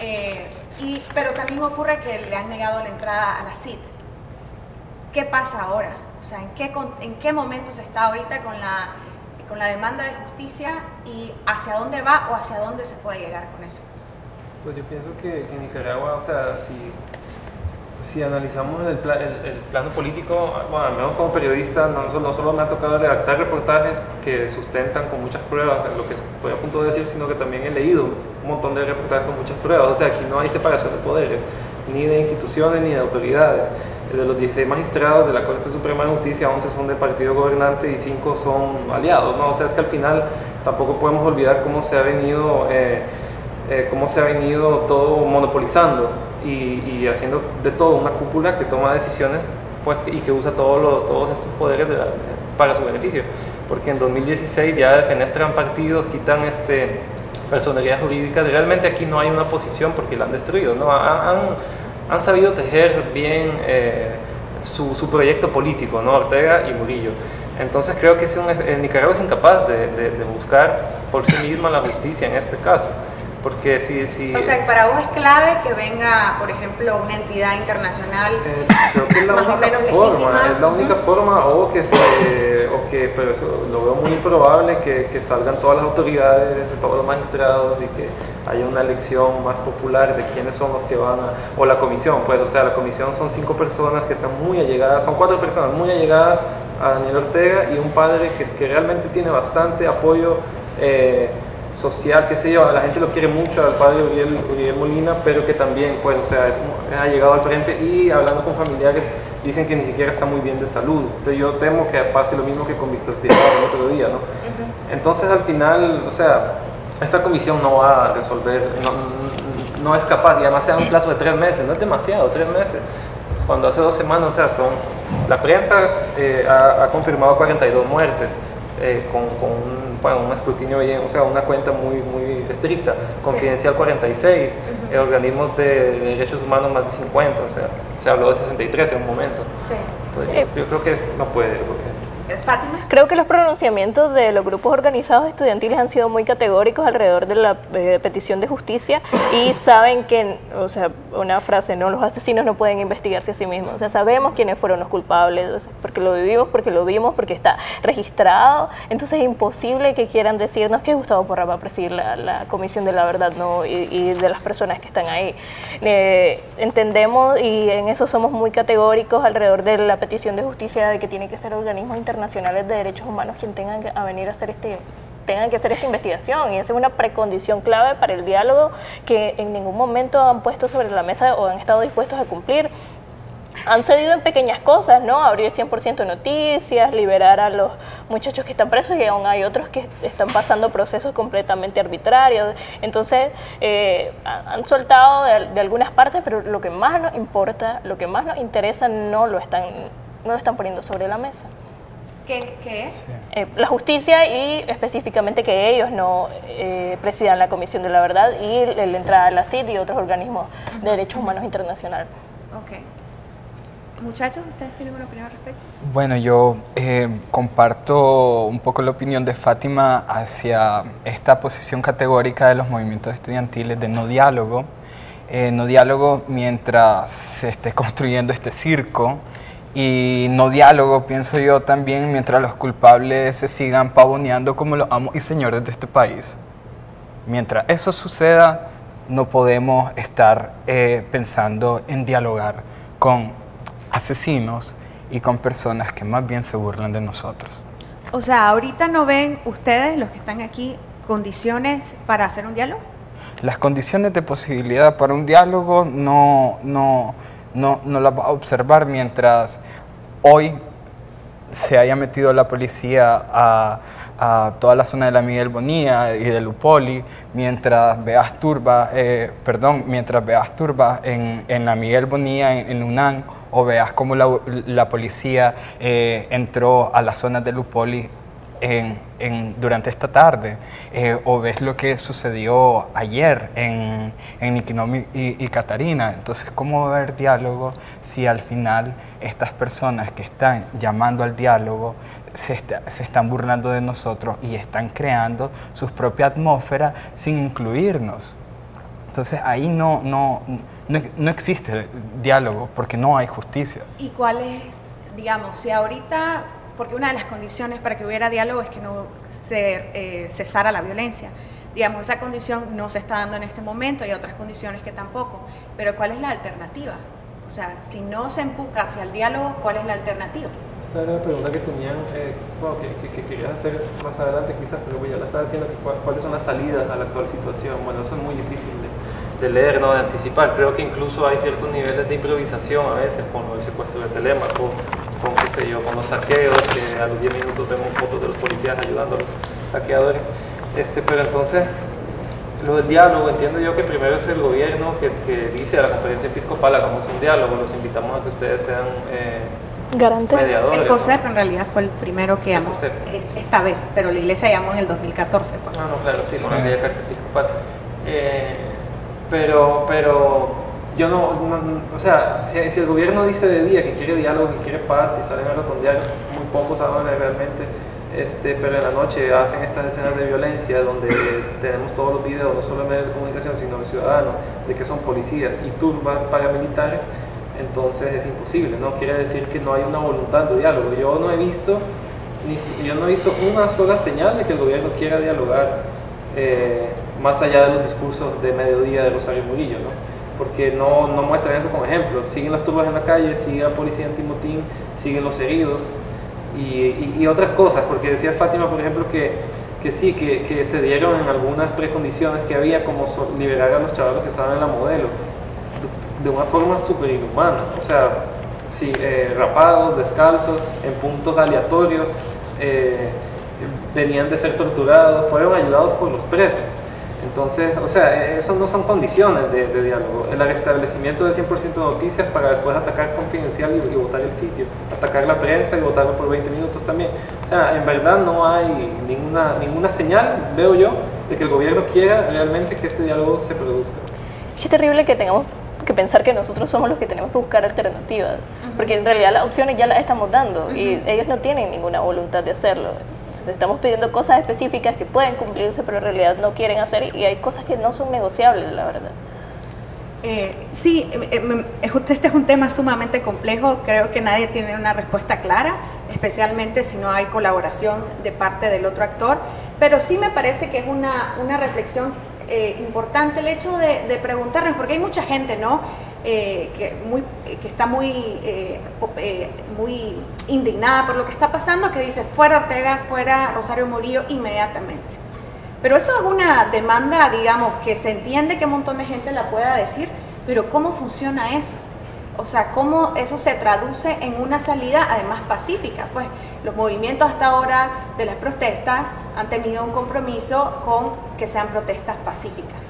Eh, y, pero también ocurre que le han negado la entrada a la CIT. ¿Qué pasa ahora? O sea, ¿en qué, en qué momento se está ahorita con la, con la demanda de justicia y hacia dónde va o hacia dónde se puede llegar con eso? Pues yo pienso que, que Nicaragua, o sea, si si analizamos el, el, plano político, bueno, al menos como periodista, no solo, no solo, me ha tocado redactar reportajes que sustentan con muchas pruebas lo que estoy a punto de decir, sino que también he leído un montón de reportajes con muchas pruebas. O sea, aquí no hay separación de poderes, ni de instituciones ni de autoridades. De los 16 magistrados de la Corte Suprema de Justicia, 11 son del partido gobernante y 5 son aliados. ¿no? O sea, es que al final tampoco podemos olvidar cómo se ha venido, eh, eh, cómo se ha venido todo monopolizando y, haciendo de todo una cúpula que toma decisiones pues, y que usa todos todos estos poderes para su beneficio. Porque en 2016 ya defenestran partidos, quitan este, personalidades jurídicas. Realmente aquí no hay una posición porque la han destruido. ¿no? Han, han sabido tejer bien eh, su, su, proyecto político, ¿no? Ortega y Murillo. Entonces creo que un, Nicaragua es incapaz de, de, de buscar por sí misma la justicia en este caso. Porque si, si... O sea, para vos es clave que venga, por ejemplo, una entidad internacional. Eh, creo que es la única forma, es la única forma, o que, se, o que pero eso lo veo muy improbable, que, que, salgan todas las autoridades, todos los magistrados y que haya una elección más popular de quiénes son los que van a... O la comisión, pues, o sea, la comisión son cinco personas que están muy allegadas, son cuatro personas muy allegadas a Daniel Ortega y un padre que, que realmente tiene bastante apoyo. Eh, social, qué sé yo, la gente lo quiere mucho al padre Uriel, Molina, pero que también, pues, o sea, ha llegado al frente y hablando con familiares dicen que ni siquiera está muy bien de salud. Entonces yo temo que pase lo mismo que con Víctor Tirado el otro día, ¿no? Entonces al final, o sea, esta comisión no va a resolver, no, no es capaz, y además se da un plazo de tres meses, no es demasiado, tres meses. Cuando hace dos semanas, o sea, son, la prensa eh, ha, confirmado 42 muertes eh, con, con bueno, un escrutinio bien, o sea, una cuenta muy, muy estricta, confidencial 46, organismos de, derechos humanos más de 50, o sea, se habló de 63 en un momento. Sí. Entonces, yo, creo que no puede. Fátima. Creo que los pronunciamientos de los grupos organizados estudiantiles han sido muy categóricos alrededor de la eh, petición de justicia y saben que, o sea, una frase, no, los asesinos no pueden investigarse a sí mismos. O sea, sabemos quiénes fueron los culpables, porque lo vivimos, porque lo vimos, porque está registrado. Entonces es imposible que quieran decirnos que Gustavo Porra va a presidir la, Comisión de la Verdad ¿no? y, de las personas que están ahí. Eh, entendemos y en eso somos muy categóricos alrededor de la petición de justicia de que tiene que ser organismos internacionales nacionales de derechos humanos quien tengan que venir a hacer este tengan que hacer esta investigación y esa es una precondición clave para el diálogo que en ningún momento han puesto sobre la mesa o han estado dispuestos a cumplir han cedido en pequeñas cosas, ¿no? Abrir 100% noticias, liberar a los muchachos que están presos y aún hay otros que están pasando procesos completamente arbitrarios. Entonces, eh, han soltado de, algunas partes, pero lo que más nos importa, lo que más nos interesa, no lo están, no lo están poniendo sobre la mesa. ¿Qué, es? Eh, la justicia y específicamente que ellos no eh, presidan la Comisión de la Verdad y la entrada a la CID y otros organismos de derechos humanos internacional. Ok. Muchachos, ¿ustedes tienen una opinión al respecto? Bueno, yo eh, comparto un poco la opinión de Fátima hacia esta posición categórica de los movimientos estudiantiles de no diálogo. no diálogo mientras se esté construyendo este circo y no diálogo, pienso yo también, mientras los culpables se sigan pavoneando como los amos y señores de este país. Mientras eso suceda, no podemos estar eh, pensando en dialogar con asesinos y con personas que más bien se burlan de nosotros. O sea, ahorita no ven ustedes, los que están aquí, condiciones para hacer un diálogo? Las condiciones de posibilidad para un diálogo no, no, no, no la va a observar mientras hoy se haya metido la policía a, a toda la zona de la Miguel Bonía y de Lupoli, mientras veas turbas, eh, perdón, mientras veas turbas en, en la Miguel Bonía, en, en o veas cómo la, la policía eh, entró a la zona de Lupoli en, en, durante esta tarde, eh, o ves lo que sucedió ayer en, en Niquinomi y, y, Catarina. Entonces, ¿cómo va a haber diálogo si al final estas personas que están llamando al diálogo se, está, se, están burlando de nosotros y están creando su propia atmósfera sin incluirnos? Entonces, ahí no, no, no, no existe diálogo porque no hay justicia. ¿Y cuál es, digamos, si ahorita porque una de las condiciones para que hubiera diálogo es que no se, eh, cesara la violencia. Digamos, esa condición no se está dando en este momento, hay otras condiciones que tampoco, pero ¿cuál es la alternativa? O sea, si no se empuja hacia el diálogo, ¿cuál es la alternativa? Esta era la pregunta que tenían, eh, bueno, que, que, que, querías hacer más adelante quizás, pero ya la estaba diciendo, que cuáles son las salidas a la actual situación. Bueno, eso es muy difícil de, de leer, ¿no? de anticipar. Creo que incluso hay ciertos niveles de improvisación a veces, como el secuestro de Telémaco, con, qué sé yo, con los saqueos, que a los 10 minutos vemos fotos de los policías ayudando a los saqueadores. Este, pero entonces, lo del diálogo, entiendo yo que primero es el gobierno que, que dice a la conferencia episcopal, hagamos un diálogo, los invitamos a que ustedes sean eh, garantes. El COSEP en realidad fue el primero que llamó esta vez, pero la iglesia llamó en el 2014. Pues. Ah, no, claro, sí, con aquella carta episcopal. Eh, pero, pero yo no, no, o sea, si, el gobierno dice de día que quiere diálogo, que quiere paz y salen a rotondear, muy pocos saben realmente, este, pero en la noche hacen estas escenas de violencia donde tenemos todos los videos, no solo en medios de comunicación, sino de ciudadanos, de que son policías y turbas paramilitares, entonces es imposible, no quiere decir que no hay una voluntad de diálogo. Yo no he visto, ni, yo no he visto una sola señal de que el gobierno quiera dialogar eh, más allá de los discursos de mediodía de Rosario Murillo, ¿no? Porque no, no muestran eso como ejemplo. Siguen las turbas en la calle, sigue la policía en Timotín, siguen los heridos y, y, otras cosas, porque decía Fátima, por ejemplo, que, que sí, que, que, se dieron en algunas precondiciones que había, como liberar a los chavales que estaban en la modelo, de, de una forma súper inhumana, o sea, sí, eh, rapados, descalzos, en puntos aleatorios, eh, venían de ser torturados, fueron ayudados por los presos. Entonces, o sea, eso no son condiciones de, de diálogo. El restablecimiento de 100% de noticias para después atacar confidencial y, y, votar el sitio, atacar la prensa y votarlo por 20 minutos también. O sea, en verdad no hay ninguna, ninguna señal, veo yo, de que el gobierno quiera realmente que este diálogo se produzca. Es terrible que tengamos que pensar que nosotros somos los que tenemos que buscar alternativas, uh -huh. porque en realidad las opciones ya las estamos dando uh -huh. y ellos no tienen ninguna voluntad de hacerlo estamos pidiendo cosas específicas que pueden cumplirse, pero en realidad no quieren hacer y hay cosas que no son negociables, la verdad. Eh, sí, eh, este es un tema sumamente complejo, creo que nadie tiene una respuesta clara, especialmente si no hay colaboración de parte del otro actor, pero sí me parece que es una, una reflexión eh, importante el hecho de, preguntarnos, porque hay mucha gente, ¿no? Eh, que, está muy, eh, eh, muy indignada por lo que está pasando, que dice fuera Ortega, fuera Rosario Murillo inmediatamente. Pero eso es una demanda, digamos, que se entiende que un montón de gente la pueda decir, pero ¿cómo funciona eso? O sea, ¿cómo eso se traduce en una salida además pacífica? Pues los movimientos hasta ahora de las protestas han tenido un compromiso con que sean protestas pacíficas.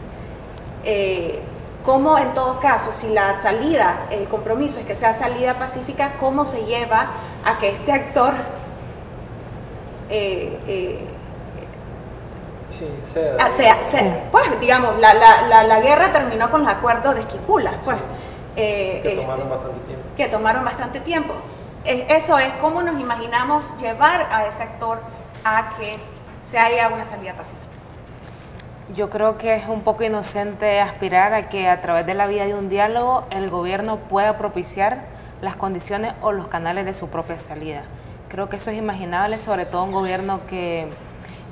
¿Cómo en todo caso, si la salida, el compromiso es que sea salida pacífica, cómo se lleva a que este actor eh, eh, sí, sea, ah, sea, sea sí. pues digamos, la, la, la, guerra terminó con el acuerdo de Esquipulas, pues. Sí. Eh, que tomaron este, bastante tiempo. Que tomaron bastante tiempo. Eso es cómo nos imaginamos llevar a ese actor a que se haya una salida pacífica. Yo creo que es un poco inocente aspirar a que a través de la vía de un diálogo el gobierno pueda propiciar las condiciones o los canales de su propia salida. Creo que eso es imaginable, sobre todo un gobierno que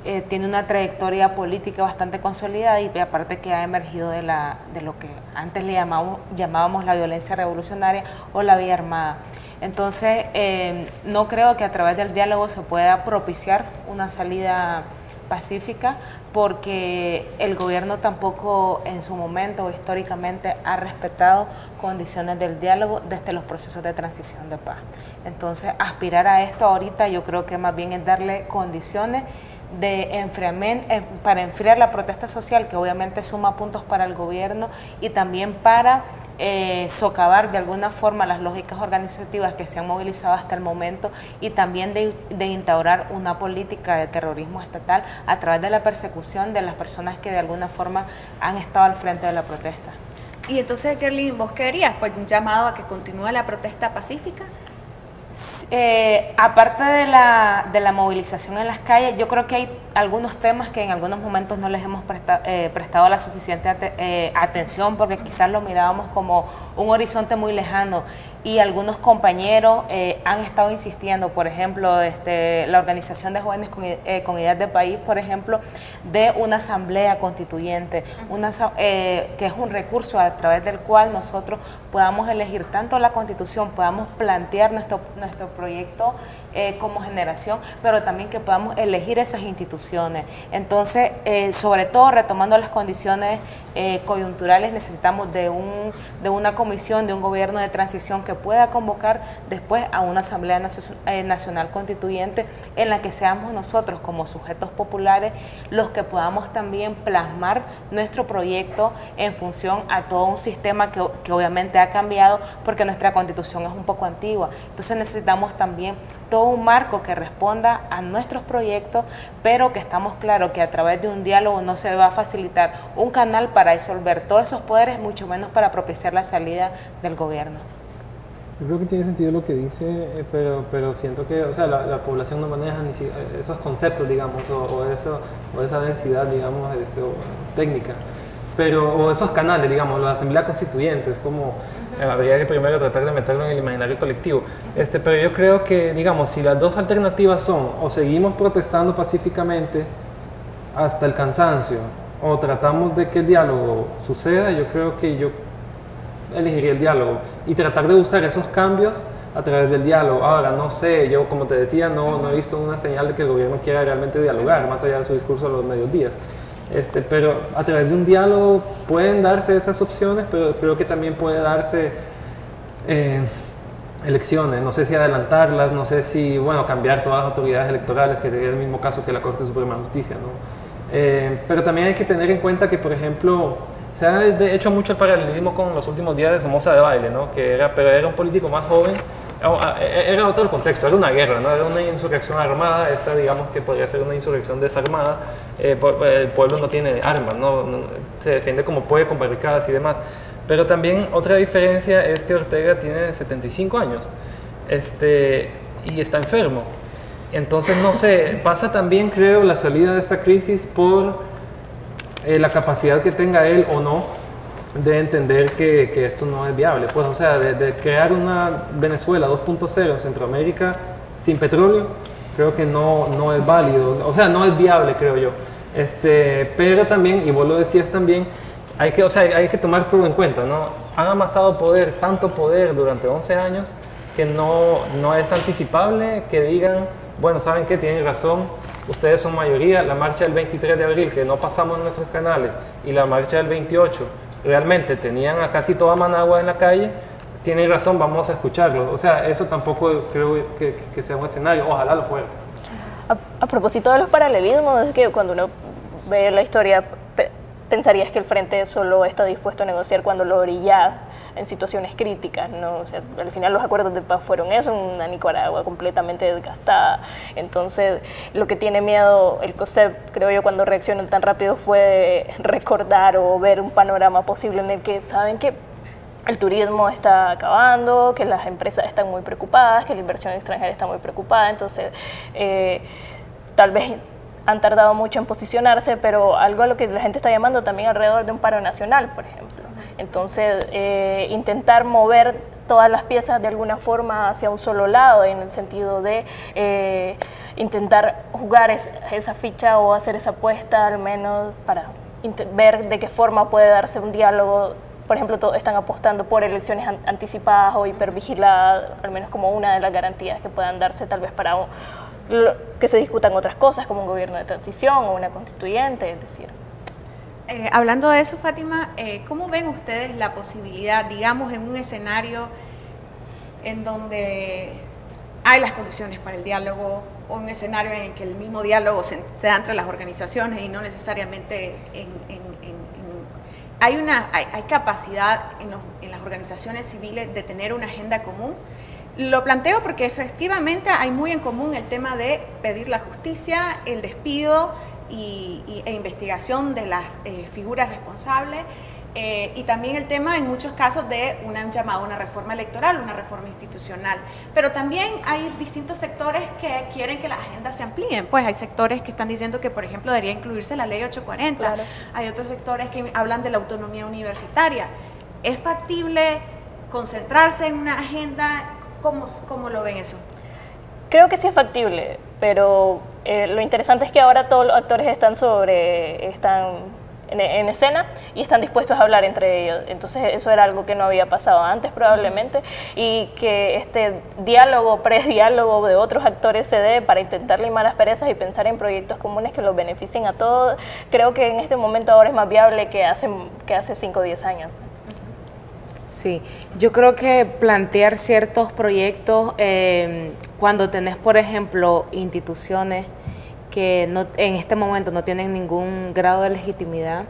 eh, tiene una trayectoria política bastante consolidada y aparte que ha emergido de, la, de lo que antes le llamamos, llamábamos la violencia revolucionaria o la vía armada. Entonces, eh, no creo que a través del diálogo se pueda propiciar una salida pacífica porque el gobierno tampoco en su momento o históricamente ha respetado condiciones del diálogo desde los procesos de transición de paz. Entonces, aspirar a esto ahorita yo creo que más bien es darle condiciones de enfriamiento, eh, para enfriar la protesta social, que obviamente suma puntos para el gobierno y también para eh, socavar de alguna forma las lógicas organizativas que se han movilizado hasta el momento y también de, de, instaurar una política de terrorismo estatal a través de la persecución de las personas que de alguna forma han estado al frente de la protesta. Y entonces, Jerlyn, ¿vos qué harías? Pues un llamado a que continúe la protesta pacífica. Eh, aparte de la, de la movilización en las calles, yo creo que hay algunos temas que en algunos momentos no les hemos eh, prestado la suficiente eh, atención porque quizás lo mirábamos como un horizonte muy lejano. Y algunos compañeros eh, han estado insistiendo, por ejemplo, este, la Organización de Jóvenes con, Ideas de País, por ejemplo, de una asamblea constituyente, una, que es un recurso a través del cual nosotros podamos elegir tanto la constitución, podamos plantear nuestro, nuestro proyecto como generación, pero también que podamos elegir esas instituciones entonces, eh, sobre todo retomando las condiciones eh, coyunturales, necesitamos de, un, de una comisión, de un gobierno de transición que pueda convocar después a una Asamblea eh, Nacional Constituyente en la que seamos nosotros como sujetos populares los que podamos también plasmar nuestro proyecto en función a todo un sistema que, que obviamente ha cambiado porque nuestra constitución es un poco antigua. Entonces necesitamos también todo un marco que responda a nuestros proyectos, pero que estamos claros que a través de un diálogo no se va a facilitar un canal para disolver todos esos poderes, mucho menos para propiciar la salida del gobierno. Yo creo que tiene sentido lo que dice, eh, pero, pero siento que o sea, la, población no maneja ni esos conceptos, digamos, o, eso, o esa densidad, digamos, este, técnica pero, o esos canales, digamos, la asamblea constituyente, es como, eh, habría que primero tratar de meterlo en el imaginario colectivo. Este, pero yo creo que, digamos, si las dos alternativas son o seguimos protestando pacíficamente hasta el cansancio, o tratamos de que el diálogo suceda, yo creo que yo elegiría el diálogo y tratar de buscar esos cambios a través del diálogo. Ahora, no sé, yo como te decía, no, no he visto una señal de que el gobierno quiera realmente dialogar, más allá de su discurso a los medios días. Este, pero a través de un diálogo pueden darse esas opciones, pero creo que también puede darse eh, elecciones, no sé si adelantarlas, no sé si, bueno, cambiar todas las autoridades electorales, que sería el mismo caso que la Corte Suprema de Justicia, ¿no? Eh, pero también hay que tener en cuenta que, por ejemplo, se ha hecho mucho el paralelismo con los últimos días de Somoza de Baile, ¿no? Que era, pero era un político más joven era otro contexto, era una guerra, no era una insurrección armada, esta digamos que podría ser una insurrección desarmada, eh, el pueblo no tiene armas, ¿no? se defiende como puede con barricadas y demás. Pero también otra diferencia es que Ortega tiene 75 años este, y está enfermo. Entonces, no sé, pasa también creo la salida de esta crisis por eh, la capacidad que tenga él o no de entender que, que, esto no es viable. Pues, o sea, de, crear una Venezuela 2.0 en Centroamérica sin petróleo, creo que no, no es válido. O sea, no es viable, creo yo. Este, pero también, y vos lo decías también, hay que, o sea, hay que tomar todo en cuenta, ¿no? Han amasado poder, tanto poder durante 11 años, que no, no es anticipable que digan, bueno, ¿saben qué? Tienen razón, ustedes son mayoría, la marcha del 23 de abril, que no pasamos en nuestros canales, y la marcha del 28, realmente tenían a casi toda Managua en la calle, tienen razón, vamos a escucharlo. O sea, eso tampoco creo que, sea un escenario, ojalá lo fuera. A, propósito de los paralelismos, es que cuando uno ve la historia, pensarías que el frente solo está dispuesto a negociar cuando lo orilla en situaciones críticas, ¿no? al final los acuerdos de paz fueron eso, una Nicaragua completamente desgastada. Entonces, lo que tiene miedo el COSEP, creo yo, cuando reaccionan tan rápido fue recordar o ver un panorama posible en el que saben que el turismo está acabando, que las empresas están muy preocupadas, que la inversión extranjera está muy preocupada, entonces eh, tal vez han tardado mucho en posicionarse, pero algo a lo que la gente está llamando también alrededor de un paro nacional, por ejemplo. Entonces, eh, intentar mover todas las piezas de alguna forma hacia un solo lado, en el sentido de eh, intentar jugar esa ficha o hacer esa apuesta, al menos para ver de qué forma puede darse un diálogo. Por ejemplo, están apostando por elecciones anticipadas o hipervigiladas, al menos como una de las garantías que puedan darse tal vez para que se discutan otras cosas, como un gobierno de transición o una constituyente, es decir. Eh, hablando de eso, Fátima, eh, ¿cómo ven ustedes la posibilidad, digamos, en un escenario en donde hay las condiciones para el diálogo, un escenario en el que el mismo diálogo se da entre las organizaciones y no necesariamente en, hay una hay, capacidad en, en, las organizaciones civiles de tener una agenda común. Lo planteo porque efectivamente hay muy en común el tema de pedir la justicia, el despido y, e investigación de las eh, figuras responsables. Eh, y también el tema en muchos casos de una llamada una reforma electoral, una reforma institucional. Pero también hay distintos sectores que quieren que las agendas se amplíen. Pues hay sectores que están diciendo que, por ejemplo, debería incluirse la ley 840. Hay otros sectores que hablan de la autonomía universitaria. ¿Es factible concentrarse en una agenda? ¿Cómo, cómo lo ven eso? Creo que sí es factible, pero eh, lo interesante es que ahora todos los actores están sobre, están en, escena y están dispuestos a hablar entre ellos. Entonces eso era algo que no había pasado antes probablemente y que este diálogo, prediálogo de otros actores se dé para intentar limar las perezas y pensar en proyectos comunes que los beneficien a todos. Creo que en este momento ahora es más viable que hace, que hace 5 o 10 años. Sí, yo creo que plantear ciertos proyectos eh, cuando tenés, por ejemplo, instituciones que no, en este momento no tienen ningún grado de legitimidad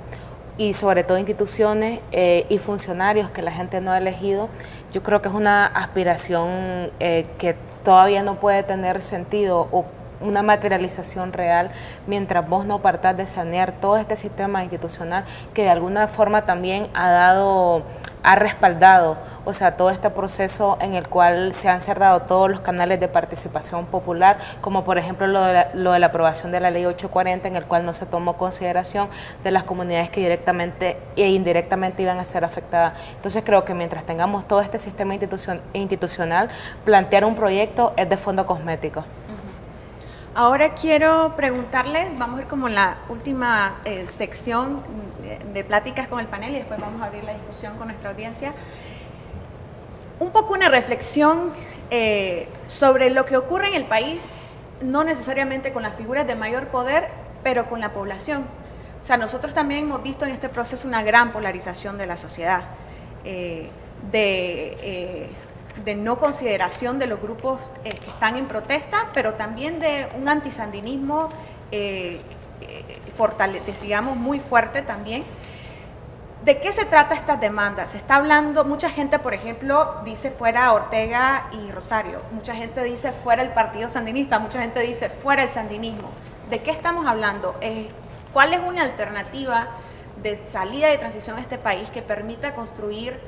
y sobre todo instituciones eh, y funcionarios que la gente no ha elegido, yo creo que es una aspiración eh, que todavía no puede tener sentido o una materialización real mientras vos no partás de sanear todo este sistema institucional que de alguna forma también ha dado ha respaldado, o sea, todo este proceso en el cual se han cerrado todos los canales de participación popular, como por ejemplo lo de la, aprobación de la ley 840, en el cual no se tomó consideración de las comunidades que directamente e indirectamente iban a ser afectadas. Entonces creo que mientras tengamos todo este sistema institucional, plantear un proyecto es de fondo cosmético. Ahora quiero preguntarles, vamos a ir como en la última eh, sección de, pláticas con el panel y después vamos a abrir la discusión con nuestra audiencia. Un poco una reflexión eh, sobre lo que ocurre en el país, no necesariamente con las figuras de mayor poder, pero con la población. O sea, nosotros también hemos visto en este proceso una gran polarización de la sociedad, eh, de de no consideración de los grupos eh, que están en protesta, pero también de un antisandinismo, eh, eh digamos, muy fuerte también. ¿De qué se trata estas demandas? Se está hablando, mucha gente, por ejemplo, dice fuera Ortega y Rosario, mucha gente dice fuera el partido sandinista, mucha gente dice fuera el sandinismo. ¿De qué estamos hablando? Eh, ¿Cuál es una alternativa de salida de transición a este país que permita construir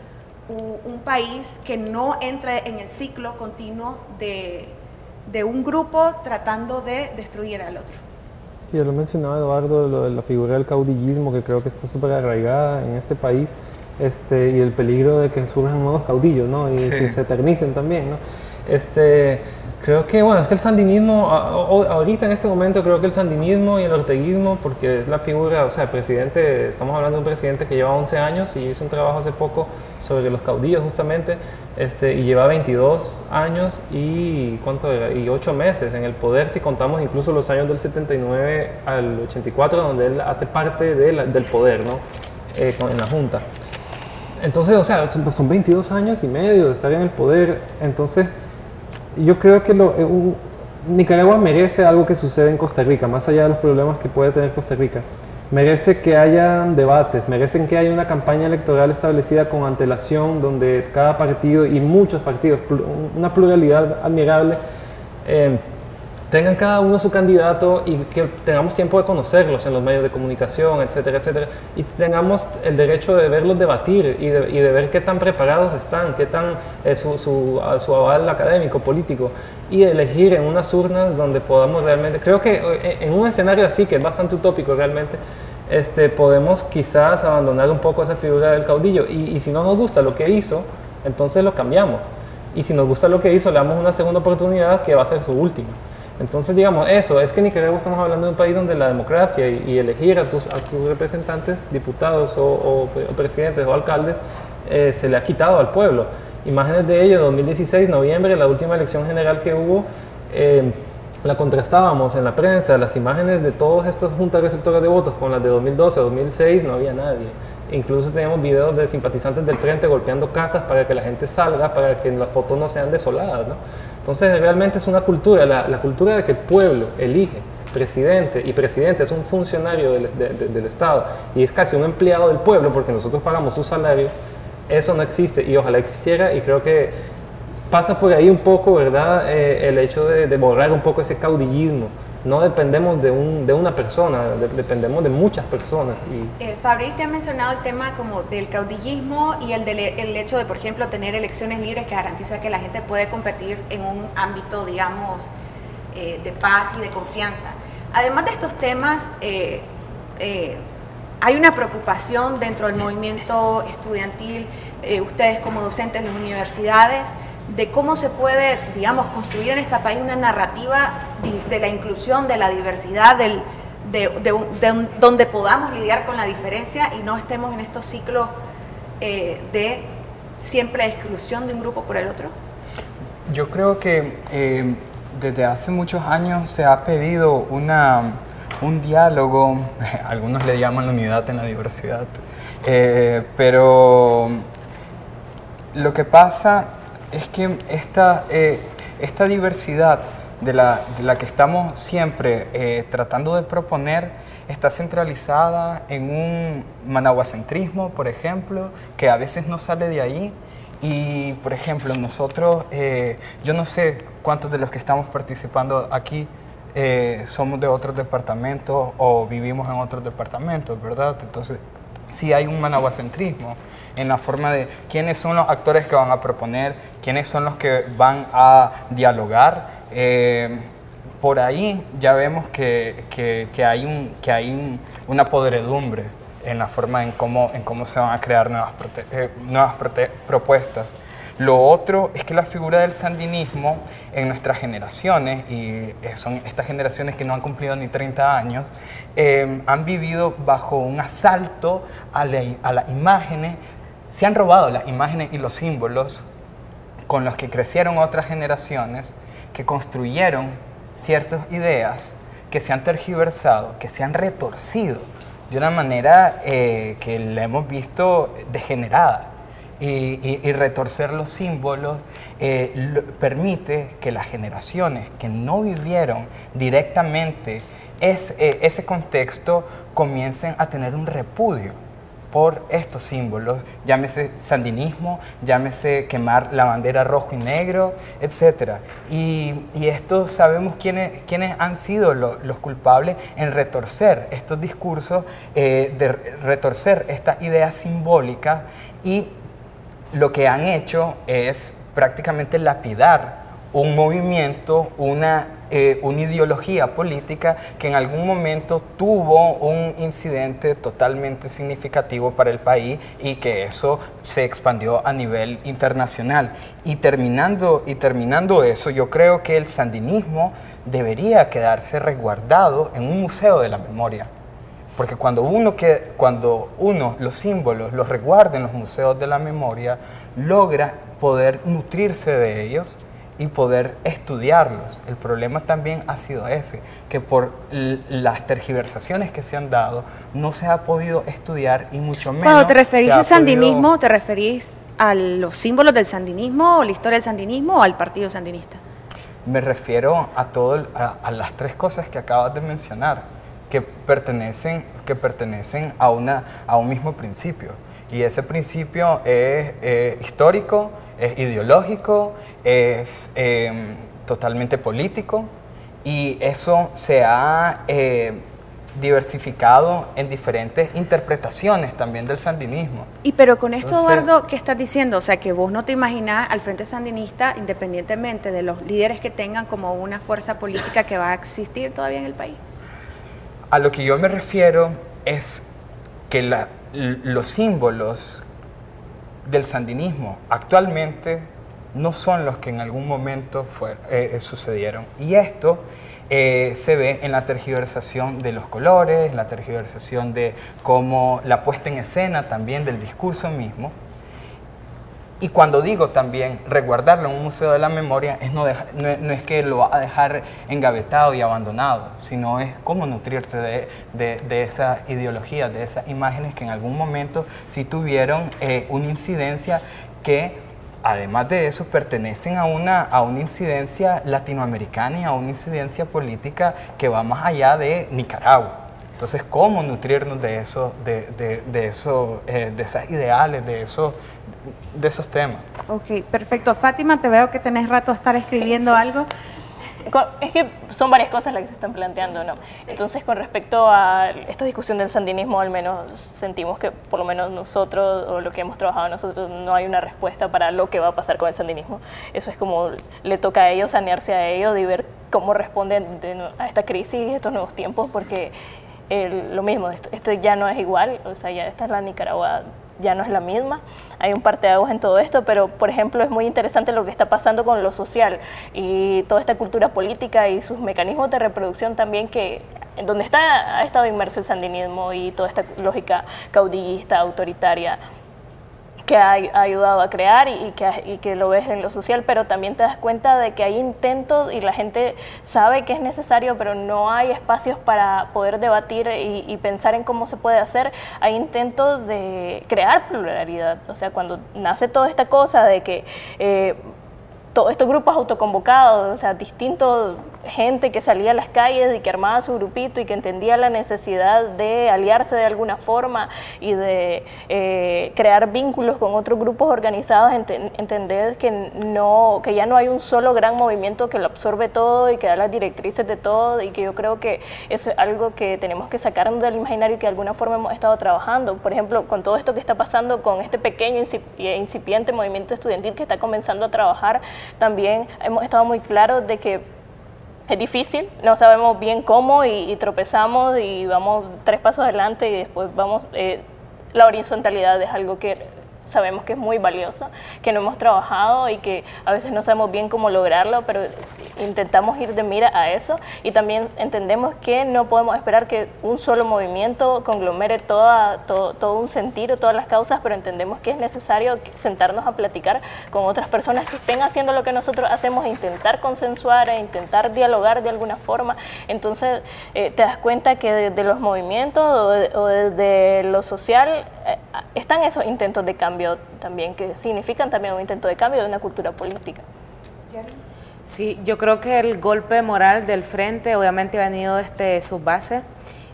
un, país que no entre en el ciclo continuo de, de, un grupo tratando de destruir al otro. Sí, ya lo mencionaba Eduardo, lo de la figura del caudillismo que creo que está súper arraigada en este país este, y el peligro de que surjan nuevos caudillos ¿no? y que se eternicen también. ¿no? Este, Creo que, bueno, es que el sandinismo, ahorita en este momento creo que el sandinismo y el orteguismo, porque es la figura, o sea, el presidente, estamos hablando de un presidente que lleva 11 años y hizo un trabajo hace poco sobre los caudillos justamente, este, y lleva 22 años y, ¿cuánto y 8 meses en el poder, si contamos incluso los años del 79 al 84, donde él hace parte del poder, ¿no? Eh, en la Junta. Entonces, o sea, son, son 22 años y medio de estar en el poder, entonces yo creo que lo, eh, Nicaragua merece algo que sucede en Costa Rica, más allá de los problemas que puede tener Costa Rica. Merece que haya debates, merecen que haya una campaña electoral establecida con antelación, donde cada partido y muchos partidos, una pluralidad admirable, eh, tengan cada uno su candidato y que tengamos tiempo de conocerlos en los medios de comunicación, etcétera, etcétera, y tengamos el derecho de verlos debatir y de, ver qué tan preparados están, qué tan su, su, su, aval académico, político, y elegir en unas urnas donde podamos realmente, creo que eh, en un escenario así, que es bastante utópico realmente, este, podemos quizás abandonar un poco esa figura del caudillo, y, y si no nos gusta lo que hizo, entonces lo cambiamos. Y si nos gusta lo que hizo, le damos una segunda oportunidad que va a ser su última. Entonces, digamos, eso, es que en Nicaragua estamos hablando de un país donde la democracia y, elegir a tus, representantes, diputados o, presidentes o alcaldes, eh, se le ha quitado al pueblo. Imágenes de ello, 2016, noviembre, la última elección general que hubo, eh, la contrastábamos en la prensa, las imágenes de todas estas juntas receptoras de votos con las de 2012, 2006, no había nadie. Incluso teníamos videos de simpatizantes del frente golpeando casas para que la gente salga, para que las fotos no sean desoladas. ¿no? Entonces realmente es una cultura, la, cultura de que el pueblo elige presidente y presidente es un funcionario del, Estado y es casi un empleado del pueblo porque nosotros pagamos su salario, eso no existe y ojalá existiera y creo que pasa por ahí un poco, ¿verdad? Eh, el hecho de, borrar un poco ese caudillismo. No dependemos de, un, de una persona, dependemos de muchas personas. Y... Eh, ha mencionado el tema como del caudillismo y el, del, el hecho de, por ejemplo, tener elecciones libres que garantiza que la gente puede competir en un ámbito, digamos, eh, de paz y de confianza. Además de estos temas, eh, eh, hay una preocupación dentro del movimiento estudiantil, ustedes como docentes en las universidades, de cómo se puede, digamos, construir en este país una narrativa de, la inclusión, de la diversidad, del, de, donde podamos lidiar con la diferencia y no estemos en estos ciclos de siempre exclusión de un grupo por el otro? Yo creo que desde hace muchos años se ha pedido una, un diálogo, algunos le llaman la unidad en la diversidad, eh, pero lo que pasa es que esta, eh, esta diversidad de la, que estamos siempre eh, tratando de proponer está centralizada en un managuacentrismo, por ejemplo, que a veces no sale de ahí. Y, por ejemplo, nosotros, yo no sé cuántos de los que estamos participando aquí eh, somos de otros departamentos o vivimos en otros departamentos, ¿verdad? Entonces, sí hay un managuacentrismo en la forma de quiénes son los actores que van a proponer, quiénes son los que van a dialogar. Eh, por ahí ya vemos que, que, hay, un, que hay una podredumbre en la forma en cómo, en cómo se van a crear nuevas, eh, nuevas propuestas. Lo otro es que la figura del sandinismo en nuestras generaciones, y son estas generaciones que no han cumplido ni 30 años, eh, han vivido bajo un asalto a, las imágenes, se han robado las imágenes y los símbolos con los que crecieron otras generaciones, que construyeron ciertas ideas que se han tergiversado, que se han retorcido de una manera eh, que la hemos visto degenerada. Y, retorcer los símbolos eh, permite que las generaciones que no vivieron directamente eh, ese contexto comiencen a tener un repudio por estos símbolos, llámese sandinismo, llámese quemar la bandera rojo y negro, etc. Y, esto sabemos quiénes, quiénes han sido los culpables en retorcer estos discursos, eh, de retorcer estas ideas simbólicas y lo que han hecho es prácticamente lapidar un movimiento, una, eh, una, ideología política que en algún momento tuvo un incidente totalmente significativo para el país y que eso se expandió a nivel internacional. Y terminando, y terminando eso, yo creo que el sandinismo debería quedarse resguardado en un museo de la memoria. Porque cuando uno, que, cuando uno los símbolos los reguarda en los museos de la memoria, logra poder nutrirse de ellos y poder estudiarlos. El problema también ha sido ese, que por las tergiversaciones que se han dado no se ha podido estudiar y mucho menos... Cuando te referís al sandinismo, ¿te referís a los símbolos del sandinismo, o la historia del sandinismo o al partido sandinista? Me refiero a, todo, a las tres cosas que acabas de mencionar que pertenecen, que pertenecen a, una, a un mismo principio. Y ese principio es eh, histórico, es ideológico, es em, totalmente político y eso se ha eh, diversificado en diferentes interpretaciones también del sandinismo. Y pero con esto, Eduardo, ¿qué estás diciendo? O sea, que vos no te imaginás al Frente Sandinista, independientemente de los líderes que tengan, como una fuerza política que va a existir todavía en el país. A lo que yo me refiero es que los símbolos del sandinismo actualmente no son los que en algún momento eh, eh, sucedieron. Y esto eh, se ve en la tergiversación de los colores, la tergiversación de cómo la puesta en escena también del discurso mismo. Y cuando digo también resguardarlo en un museo de la memoria, es no, no, es que lo va a dejar engavetado y abandonado, sino es cómo nutrirte de, de, de esas ideologías, de esas imágenes que en algún momento sí tuvieron eh, una incidencia que además de eso, pertenecen a una, a una incidencia latinoamericana y a una incidencia política que va más allá de Nicaragua. Entonces, ¿cómo nutrirnos de eso, de, de, de, eso, eh, de esas ideales, de esos, de esos temas? Ok, perfecto. Fátima, te veo que tenés rato a estar escribiendo algo. Es que son varias cosas las que se están planteando, ¿no? Entonces, con respecto a esta discusión del sandinismo, al menos sentimos que por lo menos nosotros, o lo que hemos trabajado nosotros, no hay una respuesta para lo que va a pasar con el sandinismo. Eso es como le toca a ellos sanearse a ellos y ver cómo responden a esta crisis y estos nuevos tiempos, porque lo mismo, esto, esto, ya no es igual, o sea, ya esta es la Nicaragua, ya no es la misma, hay un parte de en todo esto, pero por ejemplo es muy interesante lo que está pasando con lo social y toda esta cultura política y sus mecanismos de reproducción también que donde está, ha estado inmerso el sandinismo y toda esta lógica caudillista, autoritaria, que ha, ayudado a crear y, que, lo ves en lo social, pero también te das cuenta de que hay intentos y la gente sabe que es necesario, pero no hay espacios para poder debatir y, pensar en cómo se puede hacer. Hay intentos de crear pluralidad, o sea, cuando nace toda esta cosa de que... Eh, estos grupos autoconvocados, o sea, distintos gente que salía a las calles y que armaba su grupito y que entendía la necesidad de aliarse de alguna forma y de eh, crear vínculos con otros grupos organizados, entender que, no, que ya no hay un solo gran movimiento que lo absorbe todo y que da las directrices de todo y que yo creo que es algo que tenemos que sacar del imaginario y que de alguna forma hemos estado trabajando. Por ejemplo, con todo esto que está pasando con este pequeño e incipiente movimiento estudiantil que está comenzando a trabajar, también hemos estado muy claros de que es difícil, no sabemos bien cómo y, tropezamos y vamos tres pasos adelante y después vamos... Eh, la horizontalidad es algo que sabemos que es muy valiosa, que no hemos trabajado y que a veces no sabemos bien cómo lograrlo, pero intentamos ir de mira a eso y también entendemos que no podemos esperar que un solo movimiento conglomere toda, todo, todo un sentido, todas las causas, pero entendemos que es necesario sentarnos a platicar con otras personas que estén haciendo lo que nosotros hacemos, e intentar consensuar, e intentar dialogar de alguna forma. Entonces eh, te das cuenta que de, los movimientos o de, lo social eh, están esos intentos de cambio también, que significan también un intento de cambio de una cultura política. Sí, yo creo que el golpe moral del frente obviamente ha venido desde su base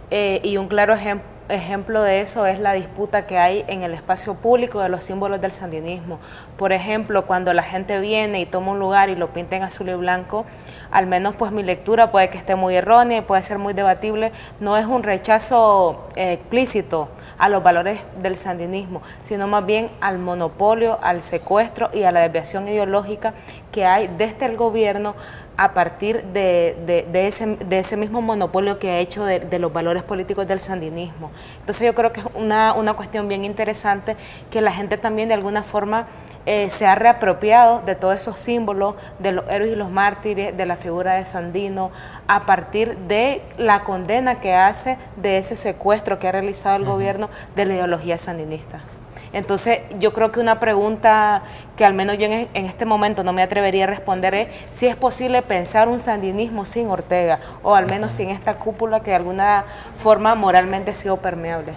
eh, y un claro ejemplo ejemplo de eso es la disputa que hay en el espacio público de los símbolos del sandinismo. Por ejemplo, cuando la gente viene y toma un lugar y lo pinta en azul y blanco, al menos pues mi lectura puede que esté muy errónea y puede ser muy debatible, no es un rechazo eh, explícito a los valores del sandinismo, sino más bien al monopolio, al secuestro y a la desviación ideológica que hay desde el gobierno a partir de, ese, de, ese, mismo monopolio que ha hecho de, los valores políticos del sandinismo. Entonces yo creo que es una, una cuestión bien interesante que la gente también de alguna forma eh, se ha reapropiado de todos esos símbolos, de los héroes y los mártires, de la figura de Sandino, a partir de la condena que hace de ese secuestro que ha realizado el gobierno de la ideología sandinista. Entonces, yo creo que una pregunta que al menos yo en, este momento no me atrevería a responder es si es posible pensar un sandinismo sin Ortega, o al menos sin esta cúpula que de alguna forma moralmente ha sido permeable.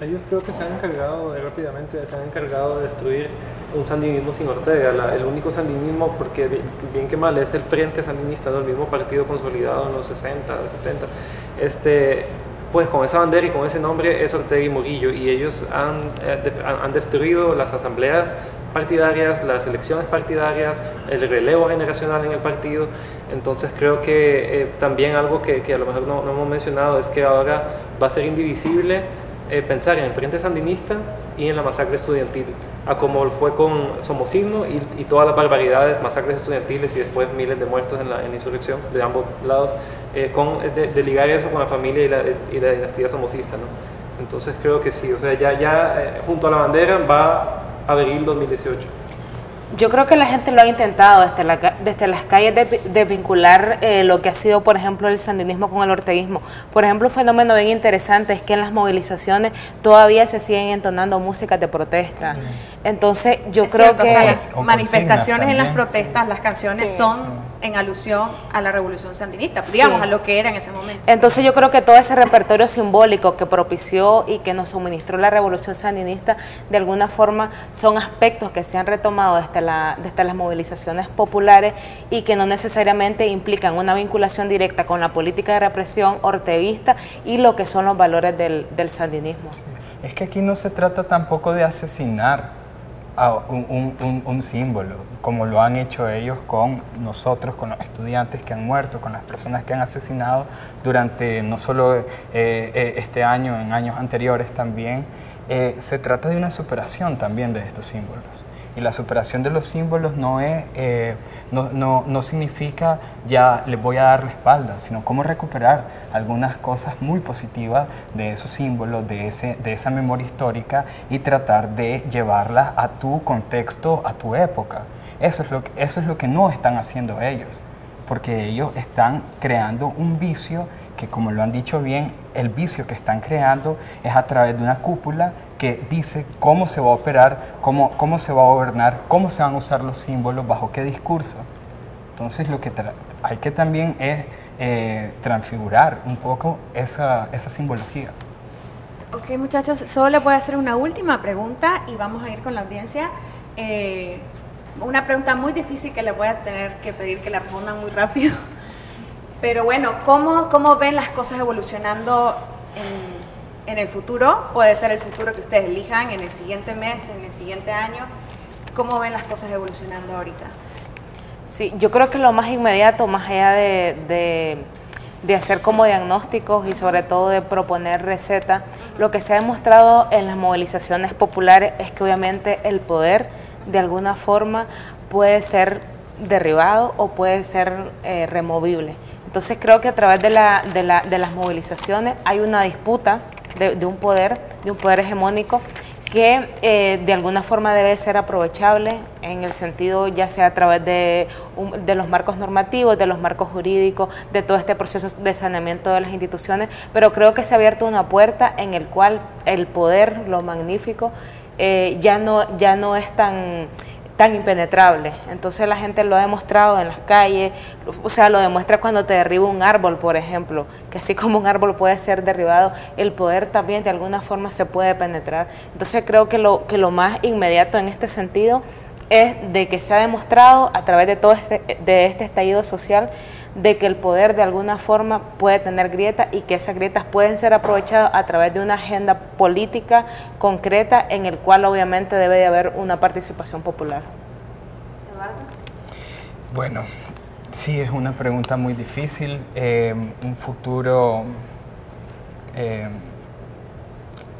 Ellos creo que se han encargado, rápidamente, se han encargado de destruir un sandinismo sin Ortega, el único sandinismo, porque bien que mal es el Frente Sandinista, el mismo partido consolidado en los 60, 70. Este, pues con esa bandera y con ese nombre es Ortega y Murillo y ellos han, eh, han destruido las asambleas partidarias, las elecciones partidarias, el relevo generacional en el partido. Entonces creo que eh, también algo que, que, a lo mejor no, no, hemos mencionado es que ahora va a ser indivisible eh, pensar en el Frente Sandinista y en la masacre estudiantil, a como fue con Somosigno y, todas las barbaridades, masacres estudiantiles y después miles de muertos en la, insurrección de ambos lados, eh, con, de, ligar eso con la familia y la, y la dinastía somocista. ¿no? Entonces creo que sí, o sea, ya, ya eh, junto a la bandera va abril 2018. Yo creo que la gente lo ha intentado desde, desde las calles de, vincular eh, lo que ha sido, por ejemplo, el sandinismo con el orteguismo. Por ejemplo, un fenómeno bien interesante es que en las movilizaciones todavía se siguen entonando músicas de protesta. Entonces yo creo que... Las manifestaciones en las protestas, las canciones son en alusión a la revolución sandinista, digamos, a lo que era en ese momento. Entonces yo creo que todo ese repertorio simbólico que propició y que nos suministró la revolución sandinista, de alguna forma son aspectos que se han retomado desde, la, desde las movilizaciones populares y que no necesariamente implican una vinculación directa con la política de represión orteguista y lo que son los valores del, sandinismo. Es que aquí no se trata tampoco de asesinar un, símbolo, como lo han hecho ellos con nosotros, con los estudiantes que han muerto, con las personas que han asesinado durante no solo eh, eh, este año, en años anteriores también. Eh, se trata de una superación también de estos símbolos. Y la superación de los símbolos no, es, eh, no, no, no, significa ya les voy a dar la espalda, sino cómo recuperar algunas cosas muy positivas de esos símbolos, de, ese, de esa memoria histórica y tratar de llevarlas a tu contexto, a tu época. Eso es lo eso es lo que no están haciendo ellos, porque ellos están creando un vicio que como lo han dicho bien, el vicio que están creando es a través de una cúpula que dice cómo se va a operar, cómo, cómo se va a gobernar, cómo se van a usar los símbolos, bajo qué discurso. Entonces lo que hay que también es eh, transfigurar un poco esa, esa simbología. Ok muchachos, solo le voy a hacer una última pregunta y vamos a ir con la audiencia. Eh, una pregunta muy difícil que le voy a tener que pedir que la respondan muy rápido. Pero bueno, ¿cómo, cómo ven las cosas evolucionando en, en, el futuro? Puede ser el futuro que ustedes elijan, en el siguiente mes, en el siguiente año. ¿Cómo ven las cosas evolucionando ahorita? Sí, yo creo que lo más inmediato, más allá de, de, hacer como diagnósticos y sobre todo de proponer recetas, lo que se ha demostrado en las movilizaciones populares es que obviamente el poder de alguna forma puede ser derribado o puede ser eh, removible. Entonces creo que a través de, la, de, la, de las movilizaciones hay una disputa de, un poder, de un poder hegemónico que eh, de alguna forma debe ser aprovechable en el sentido ya sea a través de, de, los marcos normativos, de los marcos jurídicos, de todo este proceso de saneamiento de las instituciones, pero creo que se ha abierto una puerta en el cual el poder, lo magnífico, eh, ya, no, ya no es tan tan impenetrable. Entonces la gente lo ha demostrado en las calles, o sea, lo demuestra cuando te derriba un árbol, por ejemplo, que así como un árbol puede ser derribado, el poder también de alguna forma se puede penetrar. Entonces creo que lo, que lo más inmediato en este sentido es de que se ha demostrado a través de todo este, de este estallido social de que el poder de alguna forma puede tener grietas y que esas grietas pueden ser aprovechadas a través de una agenda política concreta en el cual obviamente debe de haber una participación popular. Eduardo. Bueno, sí, es una pregunta muy difícil. Eh, un futuro... Eh,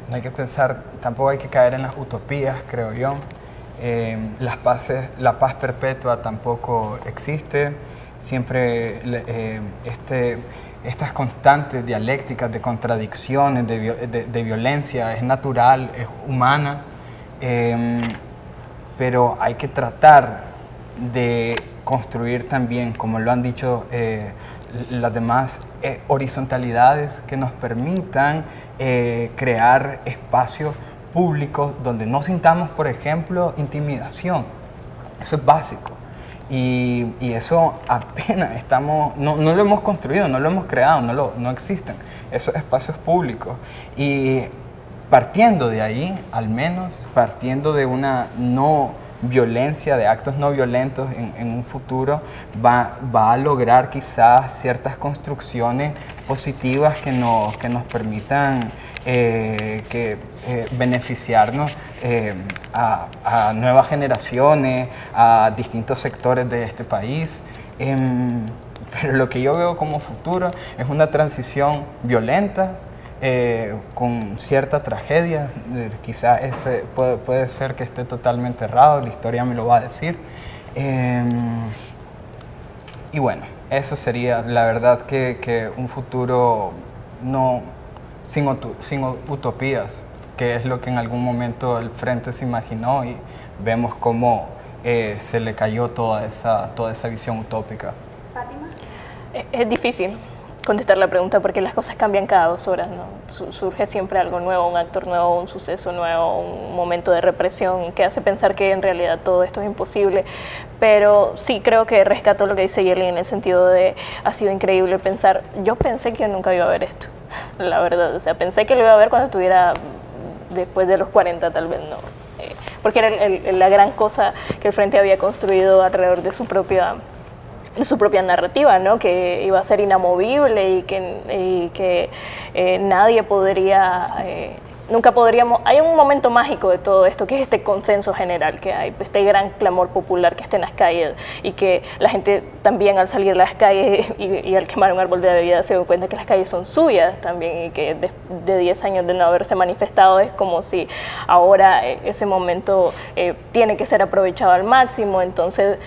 no hay que pensar, tampoco hay que caer en las utopías, creo yo. Eh, las paces, la paz perpetua tampoco existe siempre eh, este, estas constantes dialécticas de contradicciones, de, violencia, es natural, es humana, em, pero hay que tratar de construir también, como lo han dicho eh, las demás eh, horizontalidades que nos permitan crear espacios públicos donde no sintamos, por ejemplo, intimidación. Eso es básico. Y, eso apenas estamos, no, no, lo hemos construido, no lo hemos creado, no, lo, no existen esos espacios públicos. Y partiendo de ahí, al menos, partiendo de una no violencia, de actos no violentos en, en un futuro, va, va, a lograr quizás ciertas construcciones positivas que nos, que nos permitan eh, que, eh, beneficiarnos eh, a, nuevas generaciones, a distintos sectores de este país. Em, pero lo que yo veo como futuro es una transición violenta, con cierta tragedia. quizás ese puede, puede, ser que esté totalmente errado, la historia me lo va a decir. Em, y bueno, eso sería la verdad que, que un futuro no sin, sin utopías, que es lo que en algún momento el Frente se imaginó y vemos cómo eh, se le cayó toda esa, toda esa visión utópica. Fátima. Es, difícil, contestar la pregunta porque las cosas cambian cada dos horas, ¿no? surge siempre algo nuevo, un actor nuevo, un suceso nuevo, un momento de represión que hace pensar que en realidad todo esto es imposible. Pero sí creo que rescato lo que dice Yerly en el sentido de ha sido increíble pensar, yo pensé que nunca iba a ver esto, la verdad, o sea, pensé que lo iba a ver cuando estuviera después de los 40 tal vez, no. Eh, porque era la gran cosa que el Frente había construido alrededor de su propia de su propia narrativa, ¿no? que iba a ser inamovible y que, que eh, nadie podría, eh, nunca podríamos, hay un momento mágico de todo esto, que es este consenso general que hay, este gran clamor popular que está en las calles y que la gente también al salir a las calles y, al quemar un árbol de vida se da cuenta que las calles son suyas también y que de 10 años de no haberse manifestado es como si ahora eh, ese momento tiene que ser aprovechado al máximo, entonces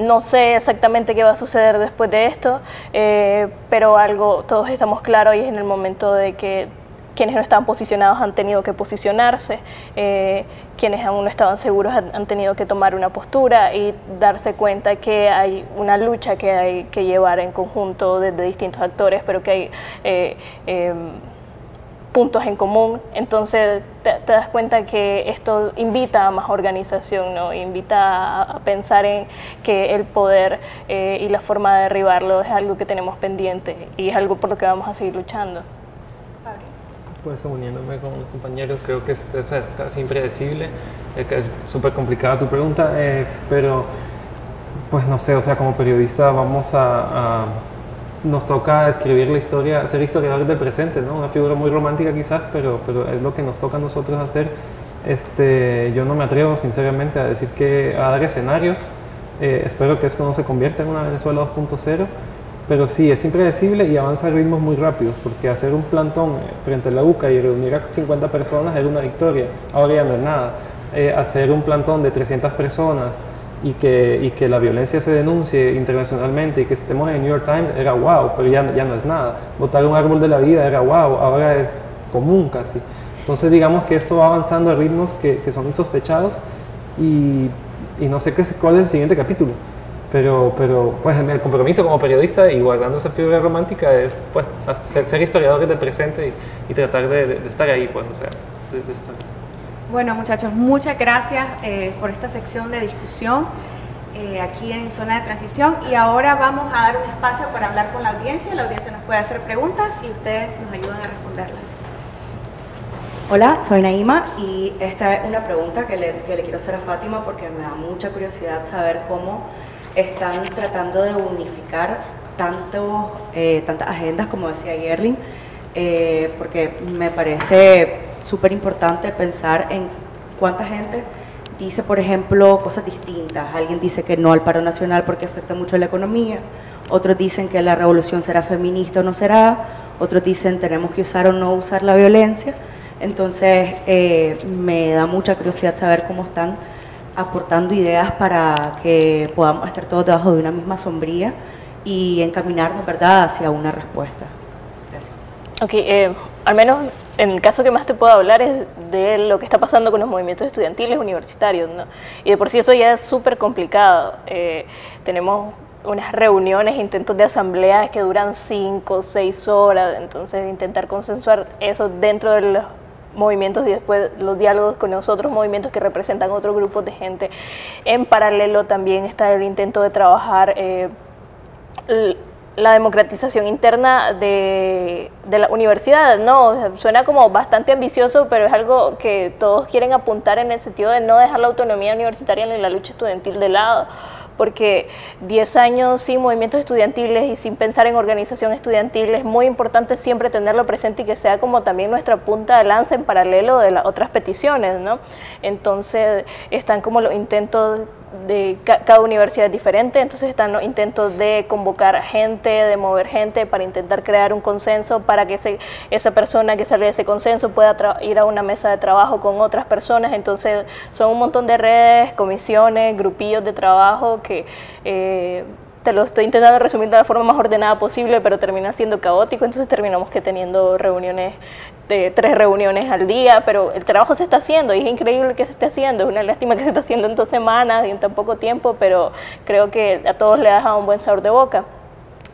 no sé exactamente qué va a suceder después de esto, eh, pero algo, todos estamos claros y es en el momento de que quienes no estaban posicionados han tenido que posicionarse, eh, quienes aún no estaban seguros han, tenido que tomar una postura y darse cuenta que hay una lucha que hay que llevar en conjunto desde distintos actores, pero que hay... Eh, em, puntos en común, entonces te, das cuenta que esto invita a más organización, ¿no? invita a, pensar en que el poder eh, y la forma de derribarlo es algo que tenemos pendiente y es algo por lo que vamos a seguir luchando. Pues uniéndome con los compañeros, creo que es, casi impredecible, es súper complicada tu pregunta, eh, pero pues no sé, o sea, como periodista vamos a nos toca escribir la historia, ser historiadores del presente, ¿no? Una figura muy romántica quizás, pero, pero es lo que nos toca a nosotros hacer. Este, yo no me atrevo sinceramente a decir que a dar escenarios. Eh, espero que esto no se convierta en una Venezuela 2.0, pero sí, es impredecible y avanza a ritmos muy rápidos, porque hacer un plantón frente a la UCA y reunir a 50 personas era una victoria, ahora ya no es nada. Eh, hacer un plantón de 300 personas y que, y que la violencia se denuncie internacionalmente y que estemos en el New York Times era wow, pero ya, ya no es nada. Votar un árbol de la vida era wow, ahora es común casi. Entonces digamos que esto va avanzando a ritmos que, que son insospechados y, y, no sé qué, cuál es el siguiente capítulo. Pero, pero pues el compromiso como periodista y guardando esa figura romántica es pues ser, ser historiadores del presente y, y tratar de, de, estar ahí, pues, o sea, de estar. Bueno, muchachos, muchas gracias eh, por esta sección de discusión eh, aquí en Zona de Transición. Y ahora vamos a dar un espacio para hablar con la audiencia. La audiencia nos puede hacer preguntas y ustedes nos ayudan a responderlas. Hola, soy Naima y esta es una pregunta que le, quiero hacer a Fátima porque me da mucha curiosidad saber cómo están tratando de unificar tanto, eh, tantas agendas, como decía Gerling, porque me parece súper importante pensar en cuánta gente dice, por ejemplo, cosas distintas. Alguien dice que no al paro nacional porque afecta mucho la economía, otros dicen que la revolución será feminista o no será, otros dicen tenemos que usar o no usar la violencia. Entonces, eh, me da mucha curiosidad saber cómo están aportando ideas para que podamos estar todos debajo de una misma sombría y encaminarnos, ¿verdad?, hacia una respuesta. Gracias. Ok, eh, al menos en el caso que más te puedo hablar es de lo que está pasando con los movimientos estudiantiles universitarios, ¿no? Y de por sí eso ya es súper complicado. Eh, tenemos unas reuniones, intentos de asambleas que duran cinco, seis horas, entonces intentar consensuar eso dentro de los movimientos y después los diálogos con los otros movimientos que representan otros grupos de gente. En paralelo también está el intento de trabajar eh, la democratización interna de, de la universidad, ¿no? suena como bastante ambicioso, pero es algo que todos quieren apuntar en el sentido de no dejar la autonomía universitaria ni la lucha estudiantil de lado porque 10 años sin movimientos estudiantiles y sin pensar en organización estudiantil es muy importante siempre tenerlo presente y que sea como también nuestra punta de lanza en paralelo de las otras peticiones, ¿no? Entonces están como los intentos de cada universidad es diferente, entonces están los intentos de convocar gente, de mover gente para intentar crear un consenso para que esa persona que sale de ese consenso pueda ir a una mesa de trabajo con otras personas, entonces son un montón de redes, comisiones, grupillos de trabajo que... Eh, te lo estoy intentando resumir de la forma más ordenada posible, pero termina siendo caótico, entonces terminamos que teniendo reuniones, de tres reuniones al día, pero el trabajo se está haciendo y es increíble que se esté haciendo, es una lástima que se está haciendo en dos semanas y en tan poco tiempo, pero creo que a todos le ha dejado un buen sabor de boca.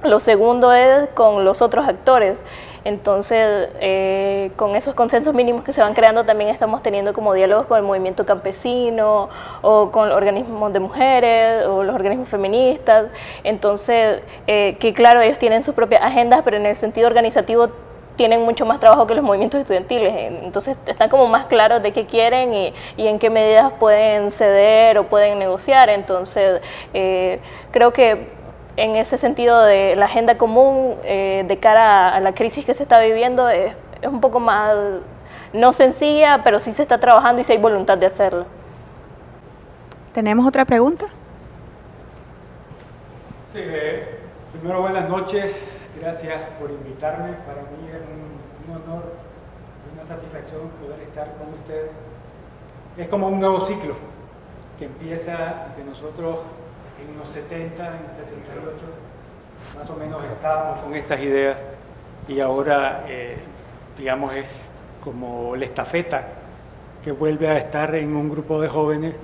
Lo segundo es con los otros actores. Entonces, eh, con esos consensos mínimos que se van creando, también estamos teniendo como diálogos con el movimiento campesino o con organismos de mujeres o los organismos feministas. Entonces, eh, que claro, ellos tienen sus propias agendas, pero en el sentido organizativo tienen mucho más trabajo que los movimientos estudiantiles. Entonces, están como más claros de qué quieren y, en qué medidas pueden ceder o pueden negociar. Entonces, eh, creo que en ese sentido de la agenda común eh, de cara a la crisis que se está viviendo es, un poco más, no sencilla, pero sí se está trabajando y sí hay voluntad de hacerlo. ¿Tenemos otra pregunta? Sí, eh, primero buenas noches, gracias por invitarme. Para mí es un, un honor y una satisfacción poder estar con ustedes. Es como un nuevo ciclo que empieza de nosotros en los 70, en 78, más o menos estábamos con estas ideas y ahora, eh, digamos, es como la estafeta que vuelve a estar en un grupo de jóvenes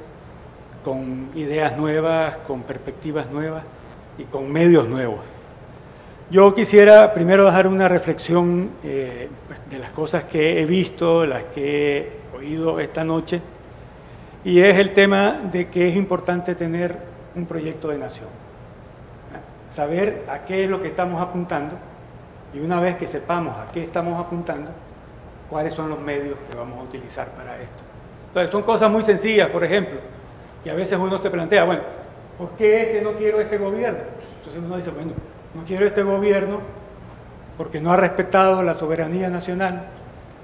con ideas nuevas, con perspectivas nuevas y con medios nuevos. Yo quisiera primero dejar una reflexión eh, pues, de las cosas que he visto, las que he oído esta noche, y es el tema de que es importante tener un proyecto de nación. Saber a qué es lo que estamos apuntando y una vez que sepamos a qué estamos apuntando, cuáles son los medios que vamos a utilizar para esto. Entonces, son cosas muy sencillas, por ejemplo, y a veces uno se plantea, bueno, ¿por qué es que no quiero este gobierno? Entonces uno dice, bueno, no quiero este gobierno porque no ha respetado la soberanía nacional,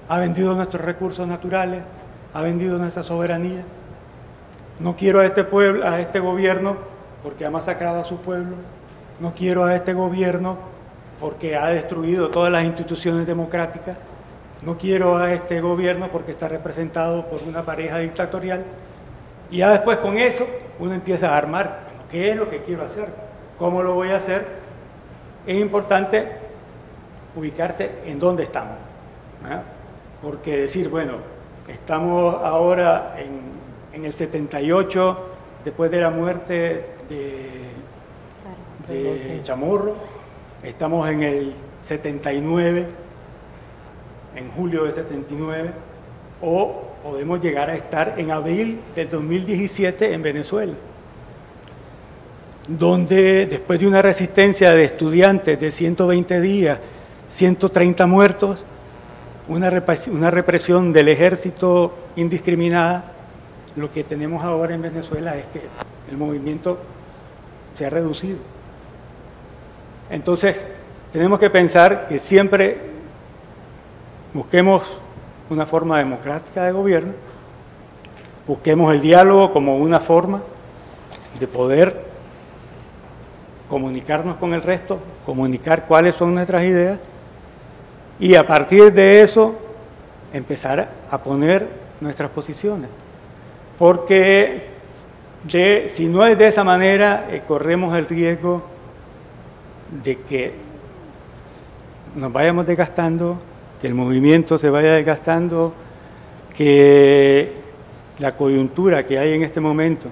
ha vendido nuestros recursos naturales, ha vendido nuestra soberanía, no quiero a este pueblo, a este gobierno porque ha masacrado a su pueblo. No quiero a este gobierno porque ha destruido todas las instituciones democráticas. No quiero a este gobierno porque está representado por una pareja dictatorial. Y ya después con eso uno empieza a armar, ¿qué es lo que quiero hacer? ¿Cómo lo voy a hacer? Es importante ubicarse en dónde estamos. Porque decir, bueno, estamos ahora en en el 78, después de la muerte de, Chamorro, estamos en el 79, en julio de 79, o podemos llegar a estar en abril del 2017 en Venezuela, donde después de una resistencia de estudiantes de 120 días, 130 muertos, una represión del ejército indiscriminada, lo que tenemos ahora en Venezuela es que el movimiento se ha reducido. Entonces, tenemos que pensar que siempre busquemos una forma democrática de gobierno, busquemos el diálogo como una forma de poder comunicarnos con el resto, comunicar cuáles son nuestras ideas y a partir de eso empezar a poner nuestras posiciones porque si no es de esa manera, eh, corremos el riesgo de que nos vayamos desgastando, que el movimiento se vaya desgastando, que la coyuntura que hay en este momento,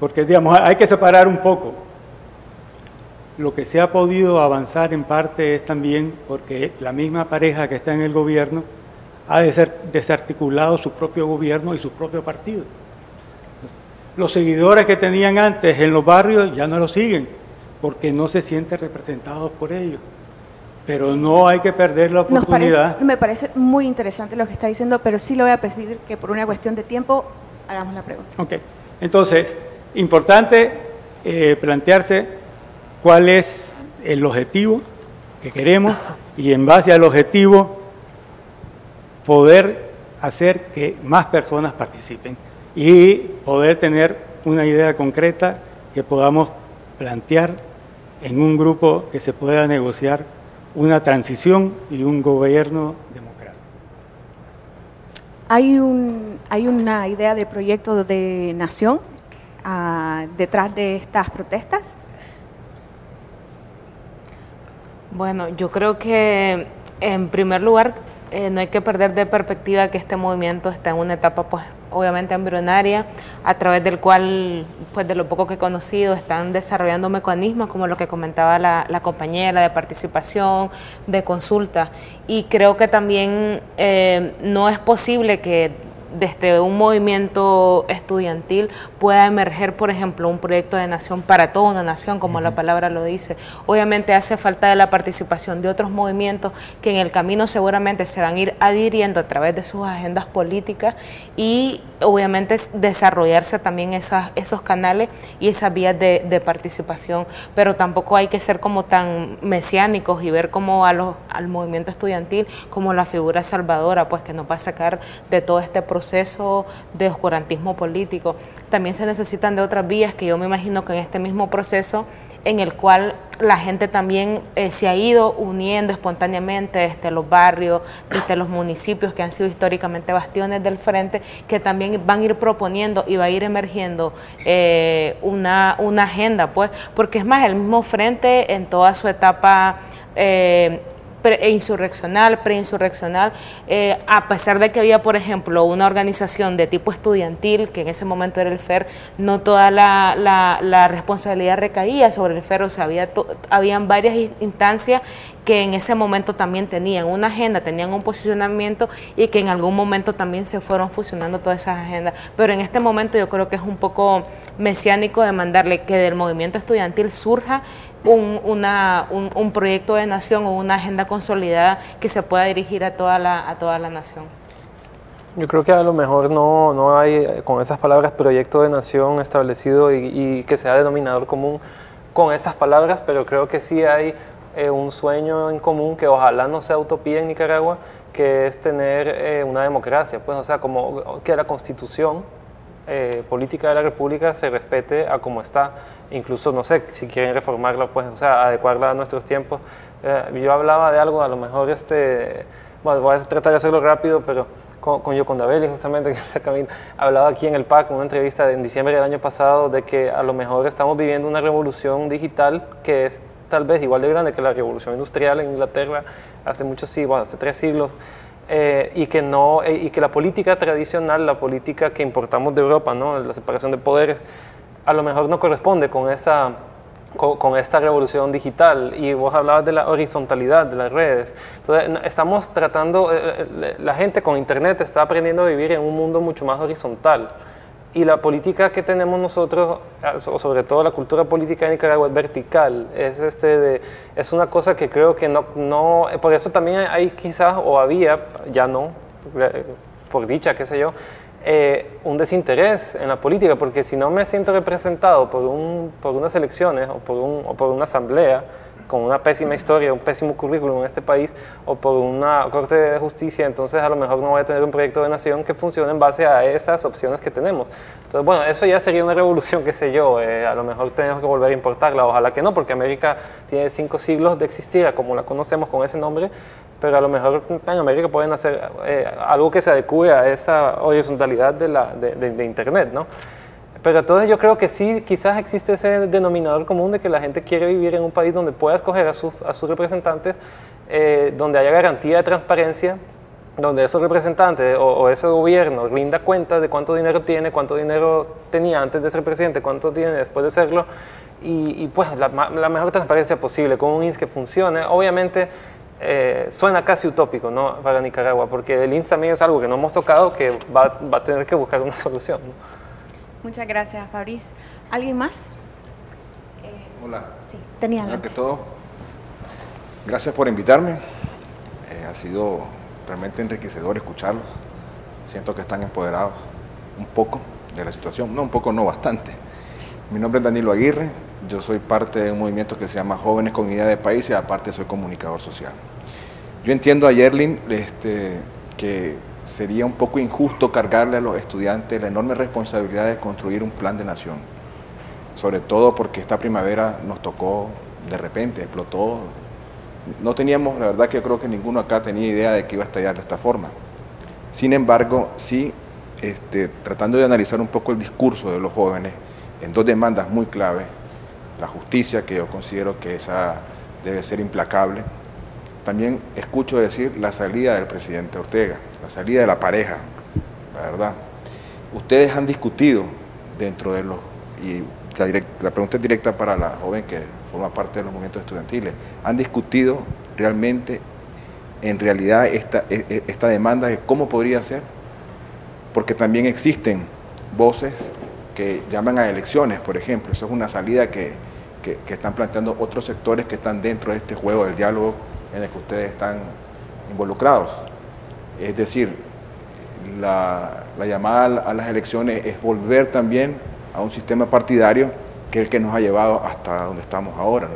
porque digamos, hay que separar un poco. Lo que se ha podido avanzar en parte es también porque la misma pareja que está en el gobierno ha desarticulado su propio gobierno y su propio partido. Los seguidores que tenían antes en los barrios ya no lo siguen, porque no se sienten representados por ellos. Pero no hay que perder la oportunidad. me parece muy interesante lo que está diciendo, pero sí lo voy a pedir que por una cuestión de tiempo hagamos la pregunta. Ok, entonces, importante eh, plantearse cuál es el objetivo que queremos y en base al objetivo poder hacer que más personas participen y poder tener una idea concreta que podamos plantear en un grupo que se pueda negociar una transición y un gobierno democrático. ¿Hay, un, hay una idea de proyecto de nación ah, detrás de estas protestas? Bueno, yo creo que en primer lugar eh, no hay que perder de perspectiva que este movimiento está en una etapa, pues, obviamente embrionaria, a través del cual, pues, de lo poco que he conocido, están desarrollando mecanismos como lo que comentaba la, compañera, de participación, de consulta. Y creo que también eh, no es posible que desde un movimiento estudiantil pueda emerger, por ejemplo, un proyecto de nación para toda una nación, como la palabra lo dice. Obviamente hace falta de la participación de otros movimientos que en el camino seguramente se van a ir adhiriendo a través de sus agendas políticas y obviamente desarrollarse también esas, esos canales y esas vías de, de, participación, pero tampoco hay que ser como tan mesiánicos y ver como a los, al movimiento estudiantil como la figura salvadora, pues que nos va a sacar de todo este proceso de oscurantismo político. También se necesitan de otras vías que yo me imagino que en este mismo proceso en el cual la gente también eh, se ha ido uniendo espontáneamente desde los barrios, desde los municipios que han sido históricamente bastiones del frente, que también van a ir proponiendo y va a ir emergiendo eh, una, una agenda, pues, porque es más, el mismo frente en toda su etapa eh, pre insurreccional, preinsurreccional, eh, a pesar de que había, por ejemplo, una organización de tipo estudiantil, que en ese momento era el FER, no toda la, la, responsabilidad recaía sobre el FER, o sea, había habían varias instancias que en ese momento también tenían una agenda, tenían un posicionamiento y que en algún momento también se fueron fusionando todas esas agendas. Pero en este momento yo creo que es un poco mesiánico demandarle que del movimiento estudiantil surja un, un, proyecto de nación o una agenda consolidada que se pueda dirigir a toda la, a toda la nación. Yo creo que a lo mejor no, no hay eh, con esas palabras proyecto de nación establecido y, que sea denominador común con esas palabras, pero creo que sí hay eh, un sueño en común que ojalá no sea utopía en Nicaragua, que es tener eh, una democracia, pues, o sea, como que la constitución política de la República se respete a como está, incluso, no sé, si quieren reformarla, pues, o sea, adecuarla a nuestros tiempos. Eh, yo hablaba de algo, a lo mejor, este, bueno, voy a tratar de hacerlo rápido, pero con, con Yoconda justamente, que está camino, hablaba aquí en el PAC, en una entrevista en diciembre del año pasado, de que a lo mejor estamos viviendo una revolución digital que es tal vez igual de grande que la revolución industrial en Inglaterra hace muchos siglos, hace tres siglos, eh, y, que no, eh, y que la política tradicional, la política que importamos de Europa, ¿no? la separación de poderes, a lo mejor no corresponde con, esa, con, esta revolución digital. Y vos hablabas de la horizontalidad de las redes. Entonces, estamos tratando, eh, la gente con Internet está aprendiendo a vivir en un mundo mucho más horizontal y la política que tenemos nosotros, sobre todo la cultura política de Nicaragua, es vertical. Es, este es una cosa que creo que no, no... Por eso también hay quizás, o había, ya no, por dicha, qué sé yo, eh, un desinterés en la política, porque si no me siento representado por, un, por unas elecciones o por, un, o por una asamblea, con una pésima historia, un pésimo currículum en este país o por una corte de justicia, entonces a lo mejor no voy a tener un proyecto de nación que funcione en base a esas opciones que tenemos. Entonces, bueno, eso ya sería una revolución, qué sé yo, eh, a lo mejor tenemos que volver a importarla, ojalá que no, porque América tiene cinco siglos de existir como la conocemos con ese nombre, pero a lo mejor en América pueden hacer eh, algo que se adecue a esa horizontalidad de, la, de, de Internet, ¿no? Pero entonces yo creo que sí, quizás existe ese denominador común de que la gente quiere vivir en un país donde pueda escoger a, sus, a sus representantes, eh, donde haya garantía de transparencia, donde esos representantes o, ese gobierno rinda cuenta de cuánto dinero tiene, cuánto dinero tenía antes de ser presidente, cuánto tiene después de serlo, y, pues la, mejor transparencia posible, con un INS que funcione. Obviamente eh, suena casi utópico ¿no? para Nicaragua, porque el INS también es algo que no hemos tocado, que va, va a tener que buscar una solución. Muchas gracias, Fabriz. ¿Alguien más? Eh, Hola. Sí, tenía Primero que todo, gracias por invitarme. Eh, ha sido realmente enriquecedor escucharlos. Siento que están empoderados un poco de la situación. No, un poco, no, bastante. Mi nombre es Danilo Aguirre. Yo soy parte de un movimiento que se llama Jóvenes con Idea de País y aparte soy comunicador social. Yo entiendo a Yerlin este, que sería un poco injusto cargarle a los estudiantes la enorme responsabilidad de construir un plan de nación, sobre todo porque esta primavera nos tocó de repente, explotó. No teníamos, la verdad que yo creo que ninguno acá tenía idea de que iba a estallar de esta forma. Sin embargo, sí, este, tratando de analizar un poco el discurso de los jóvenes en dos demandas muy claves, la justicia, que yo considero que esa debe ser implacable, también escucho decir la salida del presidente Ortega, la salida de la pareja, la verdad. Ustedes han discutido dentro de los, y la, pregunta es directa para la joven que forma parte de los movimientos estudiantiles, han discutido realmente, en realidad, esta, e, e, esta demanda de cómo podría ser, porque también existen voces que llaman a elecciones, por ejemplo, eso es una salida que, que, están planteando otros sectores que están dentro de este juego del diálogo en el que ustedes están involucrados. Es decir, la, llamada a las elecciones es volver también a un sistema partidario que es el que nos ha llevado hasta donde estamos ahora.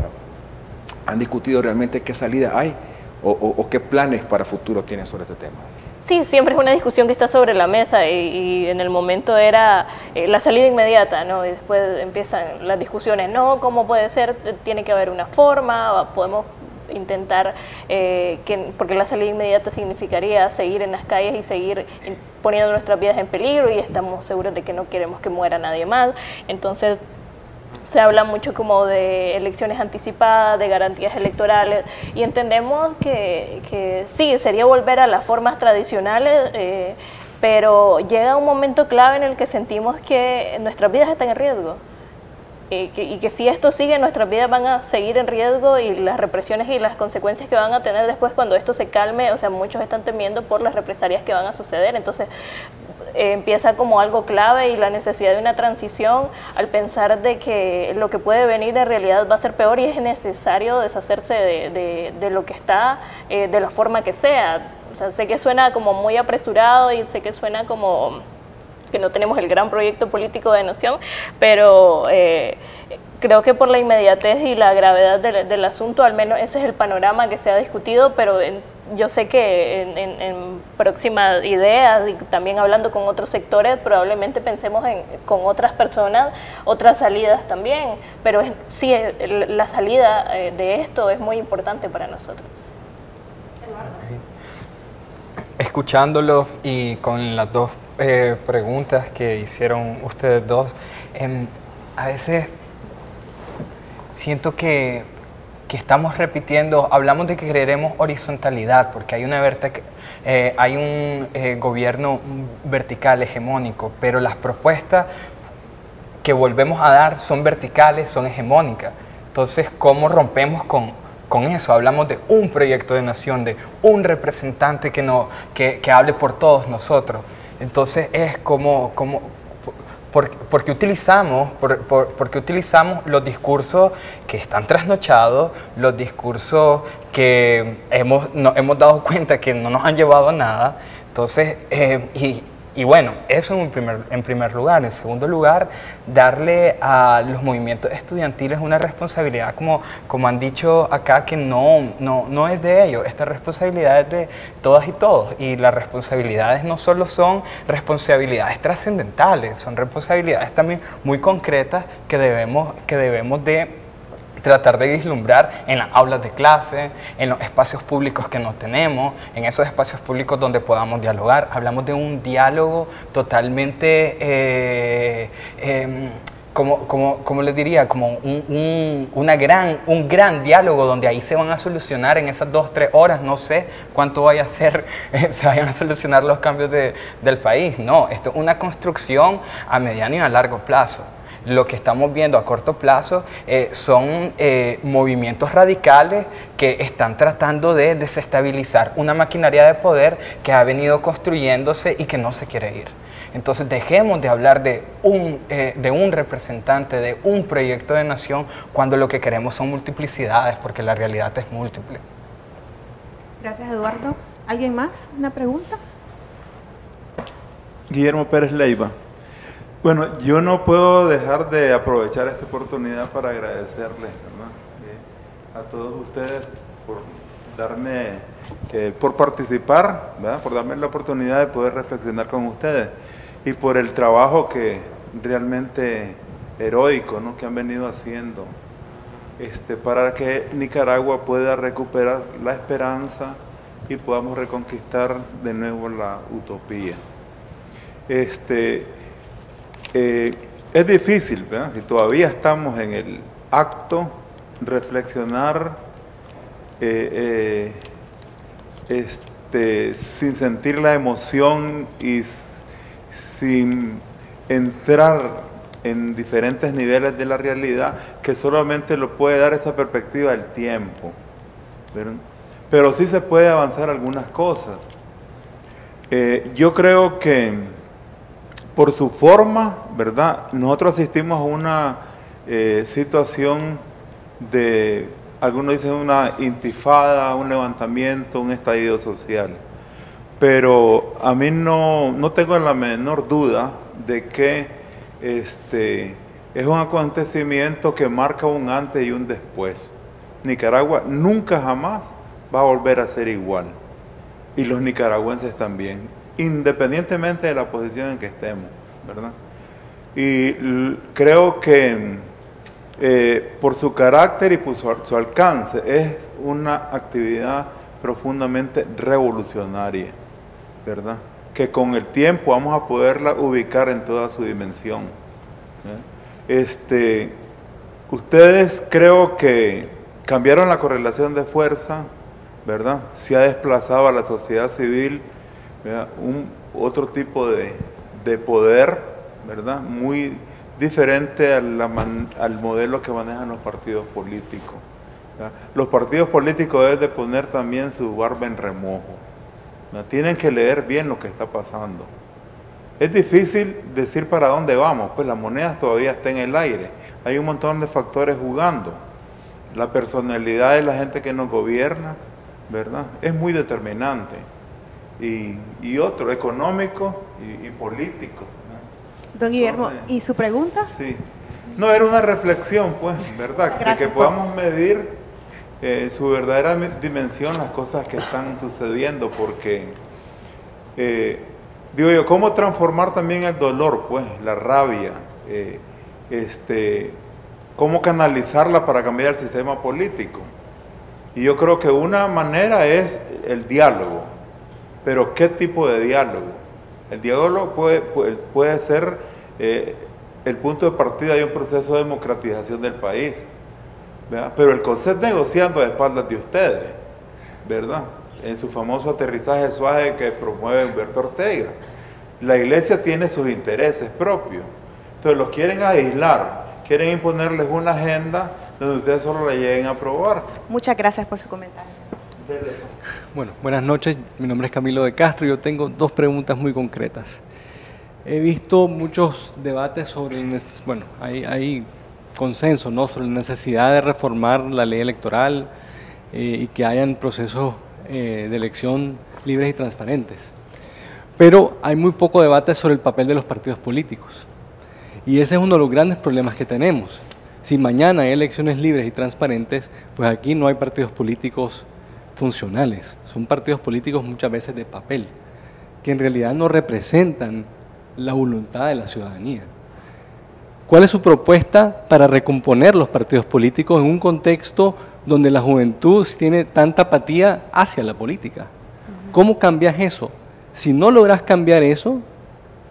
¿Han discutido realmente qué salida hay o, qué planes para futuro tienen sobre este tema? Sí, siempre es una discusión que está sobre la mesa y, en el momento era eh, la salida inmediata, ¿no? Y después empiezan las discusiones, no, ¿cómo puede ser? Tiene que haber una forma, podemos intentar, eh, que, porque la salida inmediata significaría seguir en las calles y seguir poniendo nuestras vidas en peligro y estamos seguros de que no queremos que muera nadie más. Entonces, se habla mucho como de elecciones anticipadas, de garantías electorales, y entendemos que, sí, sería volver a las formas tradicionales, eh, pero llega un momento clave en el que sentimos que nuestras vidas están en riesgo y que si esto sigue, nuestras vidas van a seguir en riesgo y las represiones y las consecuencias que van a tener después cuando esto se calme, o sea, muchos están temiendo por las represalias que van a suceder. Entonces, eh, empieza como algo clave y la necesidad de una transición al pensar de que lo que puede venir en realidad va a ser peor y es necesario deshacerse de, de, lo que está eh, de la forma que sea. O sea, sé que suena como muy apresurado y sé que suena como que no tenemos el gran proyecto político de Noción, pero eh, creo que por la inmediatez y la gravedad del, asunto, al menos ese es el panorama que se ha discutido, pero yo sé que en, próximas ideas y también hablando con otros sectores, probablemente pensemos en, con otras personas otras salidas también, pero sí, la salida eh, de esto es muy importante para nosotros. Escuchándolo y con las dos eh, preguntas que hicieron ustedes dos. Em, a veces siento que, que, estamos repitiendo, hablamos de que queremos horizontalidad, porque hay, una eh, hay un eh, gobierno vertical, hegemónico, pero las propuestas que volvemos a dar son verticales, son hegemónicas. Entonces, ¿cómo rompemos con, con eso? Hablamos de un proyecto de nación, de un representante que, no, que, que hable por todos nosotros. Entonces es como, como porque utilizamos, porque utilizamos los discursos que están trasnochados, los discursos que hemos, hemos dado cuenta que no nos han llevado a nada. Entonces, eh, y bueno, eso en primer, en primer lugar. En segundo lugar, darle a los movimientos estudiantiles una responsabilidad, como, como han dicho acá, que no, no, no es de ellos. Esta responsabilidad es de todas y todos. Y las responsabilidades no solo son responsabilidades trascendentales, son responsabilidades también muy concretas que debemos, que debemos de tratar de vislumbrar en las aulas de clase, en los espacios públicos que nos tenemos, en esos espacios públicos donde podamos dialogar. Hablamos de un diálogo totalmente... Eh, em, como, como, como, les diría, como un, una gran, un gran diálogo donde ahí se van a solucionar en esas dos, tres horas, no sé cuánto vaya a ser, se vayan a solucionar los cambios de, del país. No, esto es una construcción a mediano y a largo plazo lo que estamos viendo a corto plazo eh, son eh, movimientos radicales que están tratando de desestabilizar una maquinaria de poder que ha venido construyéndose y que no se quiere ir. Entonces dejemos de hablar de un, eh, de un representante, de un proyecto de nación, cuando lo que queremos son multiplicidades, porque la realidad es múltiple. Gracias, Eduardo. ¿Alguien más? ¿Una pregunta? Guillermo Pérez Leiva. Bueno, yo no puedo dejar de aprovechar esta oportunidad para agradecerles eh, a todos ustedes por darme, eh, por participar, por darme la oportunidad de poder reflexionar con ustedes y por el trabajo que realmente heroico ¿no? que han venido haciendo este, para que Nicaragua pueda recuperar la esperanza y podamos reconquistar de nuevo la utopía. Este, eh, es difícil, ¿verdad? Si todavía estamos en el acto, reflexionar eh, eh, este, sin sentir la emoción y sin entrar en diferentes niveles de la realidad que solamente lo puede dar esa perspectiva del tiempo. Pero, sí se puede avanzar algunas cosas. Eh, yo creo que por su forma, ¿verdad? Nosotros asistimos a una eh, situación de, algunos dicen una intifada, un levantamiento, un estallido social. Pero a mí no, no tengo la menor duda de que este, es un acontecimiento que marca un antes y un después. Nicaragua nunca jamás va a volver a ser igual. Y los nicaragüenses también, independientemente de la posición en que estemos, ¿verdad? Y creo que eh, por su carácter y por su, alcance es una actividad profundamente revolucionaria, ¿verdad? Que con el tiempo vamos a poderla ubicar en toda su dimensión. Este, ustedes creo que cambiaron la correlación de fuerza, ¿verdad? Se ha desplazado a la sociedad civil un otro tipo de, de poder, ¿verdad? Muy diferente al modelo que manejan los partidos políticos. Los partidos políticos deben de poner también su barba en remojo. Tienen que leer bien lo que está pasando. Es difícil decir para dónde vamos, pues la moneda todavía está en el aire. Hay un montón de factores jugando. La personalidad de la gente que nos gobierna, ¿verdad? Es muy determinante. Y, otro, económico y político. Don Guillermo, ¿y su pregunta? Sí. No, era una reflexión, pues, ¿verdad? de que podamos medir eh, su verdadera dimensión las cosas que están sucediendo, porque, eh, digo yo, ¿cómo transformar también el dolor, pues, la rabia? Eh, este, ¿Cómo canalizarla para cambiar el sistema político? Y yo creo que una manera es el diálogo, pero ¿qué tipo de diálogo? El diálogo puede, puede, ser eh, el punto de partida de un proceso de democratización del país. Pero el concepto negociando a espaldas de ustedes, ¿verdad? En su famoso aterrizaje suave que promueve Humberto Ortega. La iglesia tiene sus intereses propios. Entonces los quieren aislar, quieren imponerles una agenda donde ustedes solo la lleguen a aprobar. Muchas gracias por su comentario. Bueno, buenas noches. Mi nombre es Camilo de Castro yo tengo dos preguntas muy concretas. He visto muchos debates sobre, bueno, hay, consenso ¿no? sobre la necesidad de reformar la ley electoral eh, y que hayan procesos eh, de elección libres y transparentes. Pero hay muy poco debate sobre el papel de los partidos políticos. Y ese es uno de los grandes problemas que tenemos. Si mañana hay elecciones libres y transparentes, pues aquí no hay partidos políticos funcionales, son partidos políticos muchas veces de papel, que en realidad no representan la voluntad de la ciudadanía. ¿Cuál es su propuesta para recomponer los partidos políticos en un contexto donde la juventud tiene tanta apatía hacia la política? ¿Cómo cambias eso? Si no logras cambiar eso,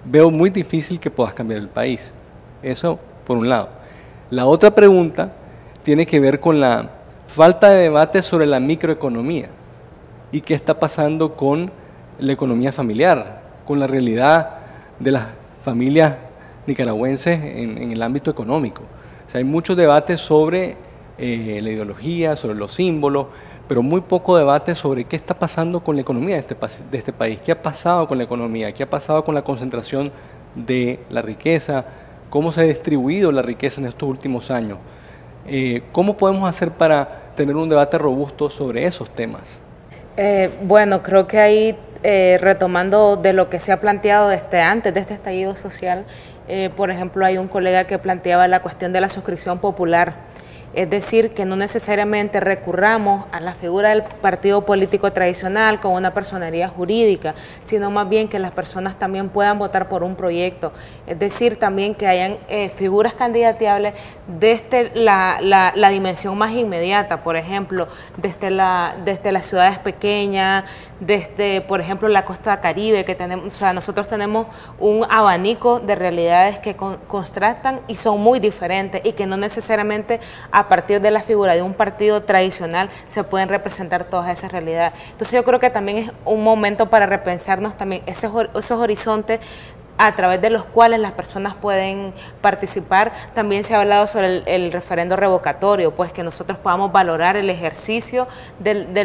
veo muy difícil que puedas cambiar el país. Eso por un lado. La otra pregunta tiene que ver con la falta de debate sobre la microeconomía y qué está pasando con la economía familiar, con la realidad de las familias nicaragüenses en, el ámbito económico. O sea, hay mucho debate sobre eh, la ideología, sobre los símbolos, pero muy poco debate sobre qué está pasando con la economía de este, de este país, qué ha pasado con la economía, qué ha pasado con la concentración de la riqueza, cómo se ha distribuido la riqueza en estos últimos años. Eh, ¿Cómo podemos hacer para tener un debate robusto sobre esos temas? Eh, bueno, creo que ahí, eh, retomando de lo que se ha planteado desde antes de este estallido social, eh, por ejemplo, hay un colega que planteaba la cuestión de la suscripción popular es decir, que no necesariamente recurramos a la figura del partido político tradicional con una personería jurídica, sino más bien que las personas también puedan votar por un proyecto. Es decir, también que hayan eh, figuras candidateables desde la, la, dimensión más inmediata, por ejemplo, desde, la, desde las ciudades pequeñas, desde, por ejemplo, la costa caribe, que tenemos, o sea, nosotros tenemos un abanico de realidades que contrastan y son muy diferentes y que no necesariamente partir de la figura de un partido tradicional se pueden representar todas esas realidades. Entonces yo creo que también es un momento para repensarnos también esos, esos horizontes a través de los cuales las personas pueden participar. También se ha hablado sobre el, referendo revocatorio, pues que nosotros podamos valorar el ejercicio de, de,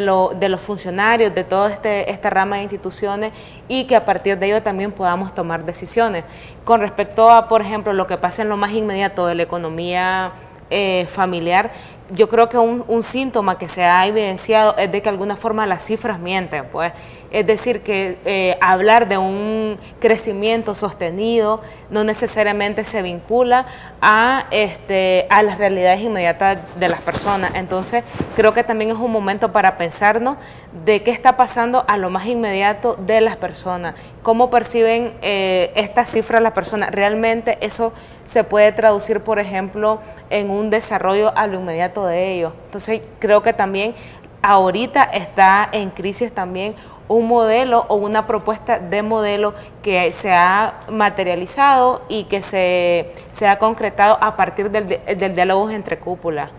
los funcionarios, de toda este, esta rama de instituciones y que a partir de ello también podamos tomar decisiones. Con respecto a, por ejemplo, lo que pasa en lo más inmediato de la economía eh, familiar, yo creo que un, síntoma que se ha evidenciado es de que de alguna forma las cifras mienten, pues. Es decir, que eh, hablar de un crecimiento sostenido no necesariamente se vincula a, este, a las realidades inmediatas de las personas. Entonces, creo que también es un momento para pensarnos de qué está pasando a lo más inmediato de las personas, cómo perciben eh, estas cifras las personas. Realmente eso se puede traducir, por ejemplo, en un desarrollo a lo inmediato de ellos. Entonces, creo que también ahorita está en crisis también un modelo o una propuesta de modelo que se ha materializado y que se, se ha concretado a partir del, del diálogo entre cúpulas.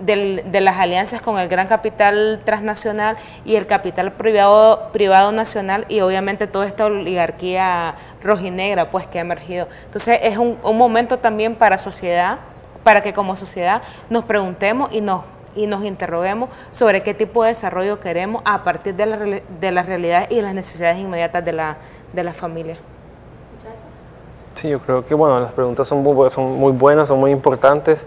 de las alianzas con el gran capital transnacional y el capital privado, privado nacional y obviamente toda esta oligarquía rojinegra pues que ha emergido. Entonces es un momento también para sociedad, para que como sociedad nos preguntemos y nos y nos interroguemos sobre qué tipo de desarrollo queremos a partir de, la, de las realidades y las necesidades inmediatas de la, de la familia. Sí, yo creo que bueno, las preguntas son muy, son muy buenas, son muy importantes,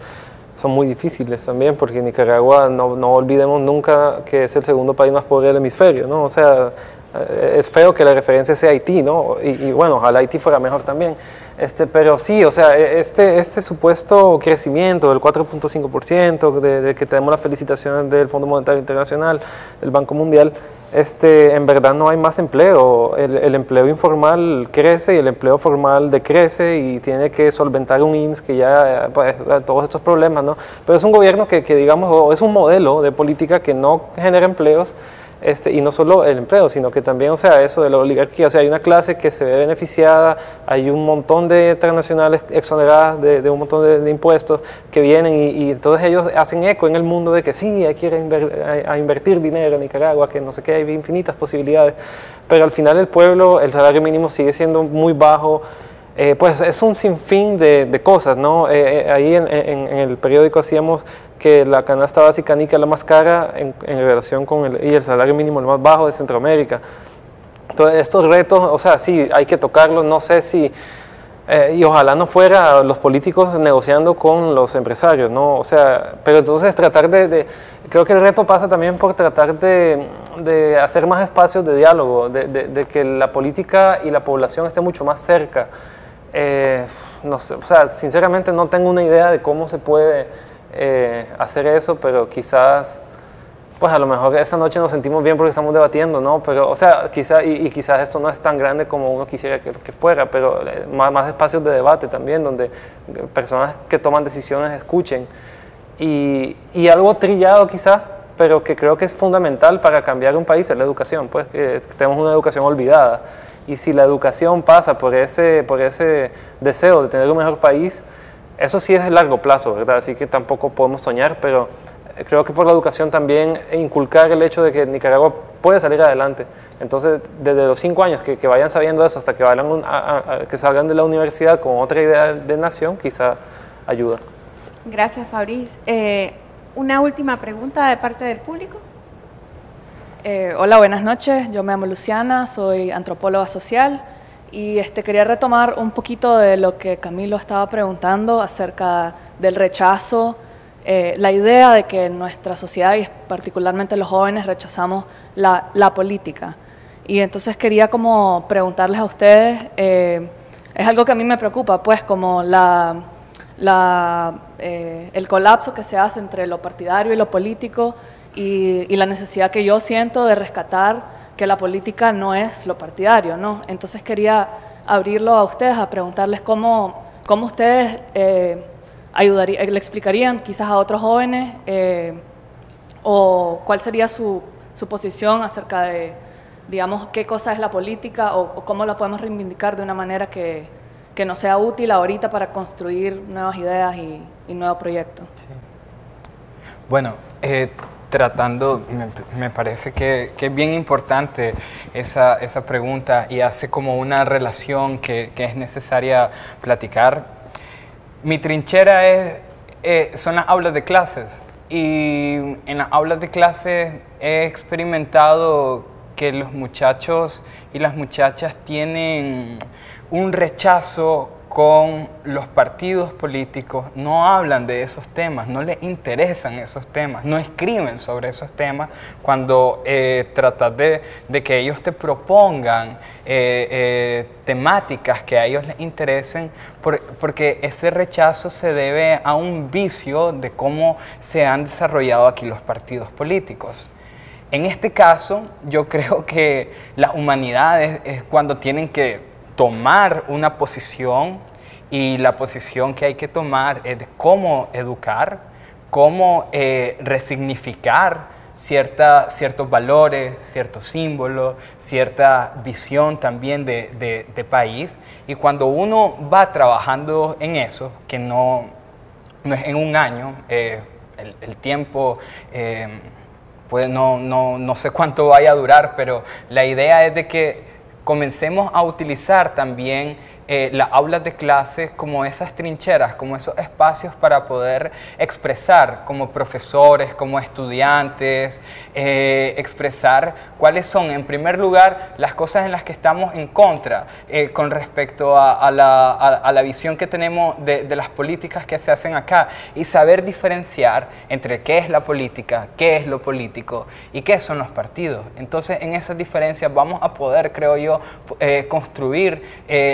son muy difíciles también, porque Nicaragua, no, no olvidemos nunca que es el segundo país más pobre del hemisferio, ¿no? O sea, eh, es feo que la referencia sea Haití, ¿no? Y, y bueno, ojalá Haití fuera mejor también. Este, pero sí, o sea, e, este, este supuesto crecimiento del 4.5%, de, de, que tenemos las felicitaciones del Fondo Monetario Internacional, del Banco Mundial, este, en verdad no hay más empleo. El, el, empleo informal crece y el empleo formal decrece y tiene que solventar un INS que ya, pues, todos estos problemas, ¿no? Pero es un gobierno que, que digamos, es un modelo de política que no genera empleos este, y no solo el empleo, sino que también, o sea, eso de la oligarquía, o sea, hay una clase que se ve beneficiada, hay un montón de transnacionales exoneradas de, un montón de, impuestos que vienen y, y, entonces ellos hacen eco en el mundo de que sí, hay que ir a, invertir dinero en Nicaragua, que no sé qué, hay infinitas posibilidades, pero al final el pueblo, el salario mínimo sigue siendo muy bajo, eh, pues es un sinfín de, de cosas, ¿no? Eh, eh ahí en, el periódico hacíamos que la canasta básica NICA la más cara en, relación con el, y el salario mínimo el más bajo de Centroamérica. Entonces, estos retos, o sea, sí, hay que tocarlos, no sé si, y ojalá no fuera los políticos negociando con los empresarios, ¿no? O sea, pero entonces tratar de, de creo que el reto pasa también por tratar de, de hacer más espacios de diálogo, de, de, que la política y la población esté mucho más cerca. Eh, no sé, o sea, sinceramente no tengo una idea de cómo se puede eh, hacer eso, pero quizás, pues a lo mejor esa noche nos sentimos bien porque estamos debatiendo, ¿no? Pero, o sea, quizás, y, y, quizás esto no es tan grande como uno quisiera que, que fuera, pero eh, más, más, espacios de debate también, donde personas que toman decisiones escuchen. Y, y algo trillado quizás, pero que creo que es fundamental para cambiar un país es la educación, pues que tenemos una educación olvidada. Y si la educación pasa por ese, por ese deseo de tener un mejor país, eso sí es a largo plazo, ¿verdad? Así que tampoco podemos soñar, pero eh, creo que por la educación también inculcar el hecho de que Nicaragua puede salir adelante. Entonces, desde los cinco años que, vayan sabiendo eso hasta que, vayan que salgan de la universidad con otra idea de nación, quizá ayuda. Gracias, Fabriz. Eh, una última pregunta de parte del público. Eh, hola, buenas noches. Yo me llamo Luciana, soy antropóloga social. Y este, quería retomar un poquito de lo que Camilo estaba preguntando acerca del rechazo, eh, la idea de que nuestra sociedad y particularmente los jóvenes rechazamos la, política. Y entonces quería como preguntarles a ustedes, eh, es algo que a mí me preocupa, pues como el colapso que se hace entre lo partidario y lo político y, y la necesidad que yo siento de rescatar que la política no es lo partidario, ¿no? Entonces quería abrirlo a ustedes, a preguntarles cómo, cómo ustedes eh, ayudaría, le explicarían quizás a otros jóvenes eh, o cuál sería su, su, posición acerca de, digamos, qué cosa es la política o, o, cómo la podemos reivindicar de una manera que, que, no sea útil ahorita para construir nuevas ideas y, y nuevos proyectos. Sí. Bueno, eh, tratando, me, parece que, es bien importante esa, esa, pregunta y hace como una relación que, que es necesaria platicar. Mi trinchera es, eh, son las aulas de clases y en las aulas de clases he experimentado que los muchachos y las muchachas tienen un rechazo con los partidos políticos, no hablan de esos temas, no les interesan esos temas, no escriben sobre esos temas cuando eh, tratas de, que ellos te propongan eh, eh, temáticas que a ellos les interesen, porque ese rechazo se debe a un vicio de cómo se han desarrollado aquí los partidos políticos. En este caso, yo creo que las humanidades es cuando tienen que tomar una posición y la posición que hay que tomar es de cómo educar, cómo eh, resignificar cierta, ciertos valores, ciertos símbolos, cierta visión también de, de, país. Y cuando uno va trabajando en eso, que no, no es en un año, eh, el, tiempo... Eh, pues no, no, no sé cuánto vaya a durar, pero la idea es de que comencemos a utilizar también eh, las aulas de clase como esas trincheras, como esos espacios para poder expresar como profesores, como estudiantes, eh, expresar cuáles son, en primer lugar, las cosas en las que estamos en contra eh, con respecto a, la, visión que tenemos de, de, las políticas que se hacen acá y saber diferenciar entre qué es la política, qué es lo político y qué son los partidos. Entonces, en esas diferencias vamos a poder, creo yo, construir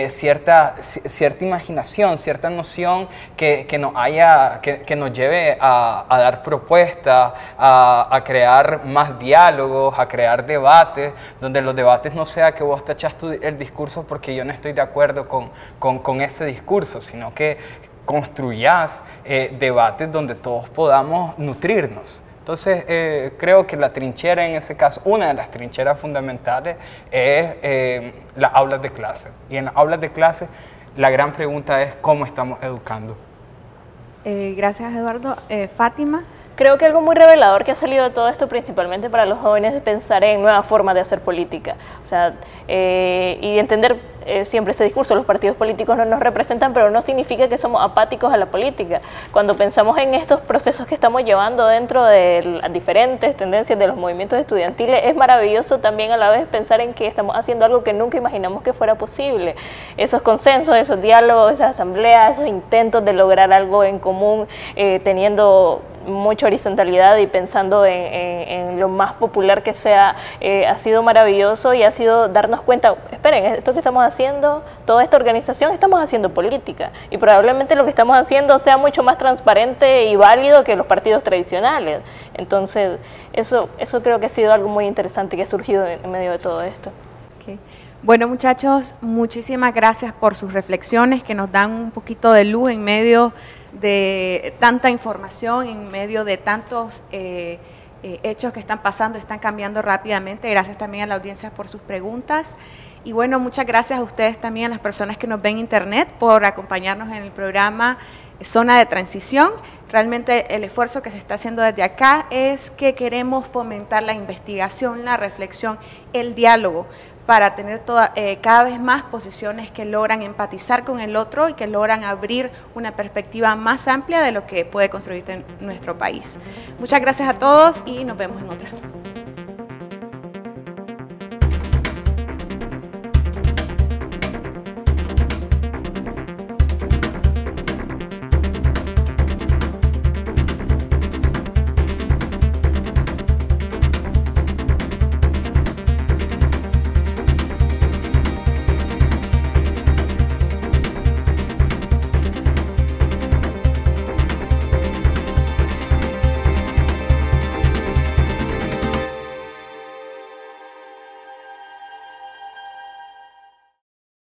ciertas cierta, imaginación, cierta noción que, que nos, haya, que, nos lleve a, dar propuestas, a, crear más diálogos, a crear debates, donde los debates no sea que vos te echas el discurso porque yo no estoy de acuerdo con, ese discurso, sino que construyas eh, debates donde todos podamos nutrirnos. Entonces, eh, creo que la trinchera en ese caso, una de las trincheras fundamentales es eh, las aulas de clase. Y en las aulas de clase, la gran pregunta es cómo estamos educando. Eh, gracias, Eduardo. Fátima. Creo que algo muy revelador que ha salido de todo esto, principalmente para los jóvenes, es pensar en nuevas formas de hacer política. O sea, y entender eh, siempre ese discurso, los partidos políticos no nos representan, pero no significa que somos apáticos a la política. Cuando pensamos en estos procesos que estamos llevando dentro de las diferentes tendencias de los movimientos estudiantiles, es maravilloso también a la vez pensar en que estamos haciendo algo que nunca imaginamos que fuera posible. Esos consensos, esos diálogos, esas asambleas, esos intentos de lograr algo en común, eh, teniendo mucha horizontalidad y pensando en, lo más popular que sea, eh, ha sido maravilloso y ha sido darnos cuenta, esperen, esto que estamos haciendo, toda esta organización, estamos haciendo política y probablemente lo que estamos haciendo sea mucho más transparente y válido que los partidos tradicionales. Entonces, eso, eso creo que ha sido algo muy interesante que ha surgido en medio de todo esto. Bueno muchachos, muchísimas gracias por sus reflexiones que nos dan un poquito de luz en medio de tanta información, en medio de tantos eh, eh, hechos que están pasando, están cambiando rápidamente. Gracias también a la audiencia por sus preguntas. Y bueno, muchas gracias a ustedes también, a las personas que nos ven en internet, por acompañarnos en el programa Zona de Transición. Realmente el esfuerzo que se está haciendo desde acá es que queremos fomentar la investigación, la reflexión, el diálogo para tener eh, cada vez más posiciones que logran empatizar con el otro y que logran abrir una perspectiva más amplia de lo que puede construir nuestro país. Muchas gracias a todos y nos vemos en otra.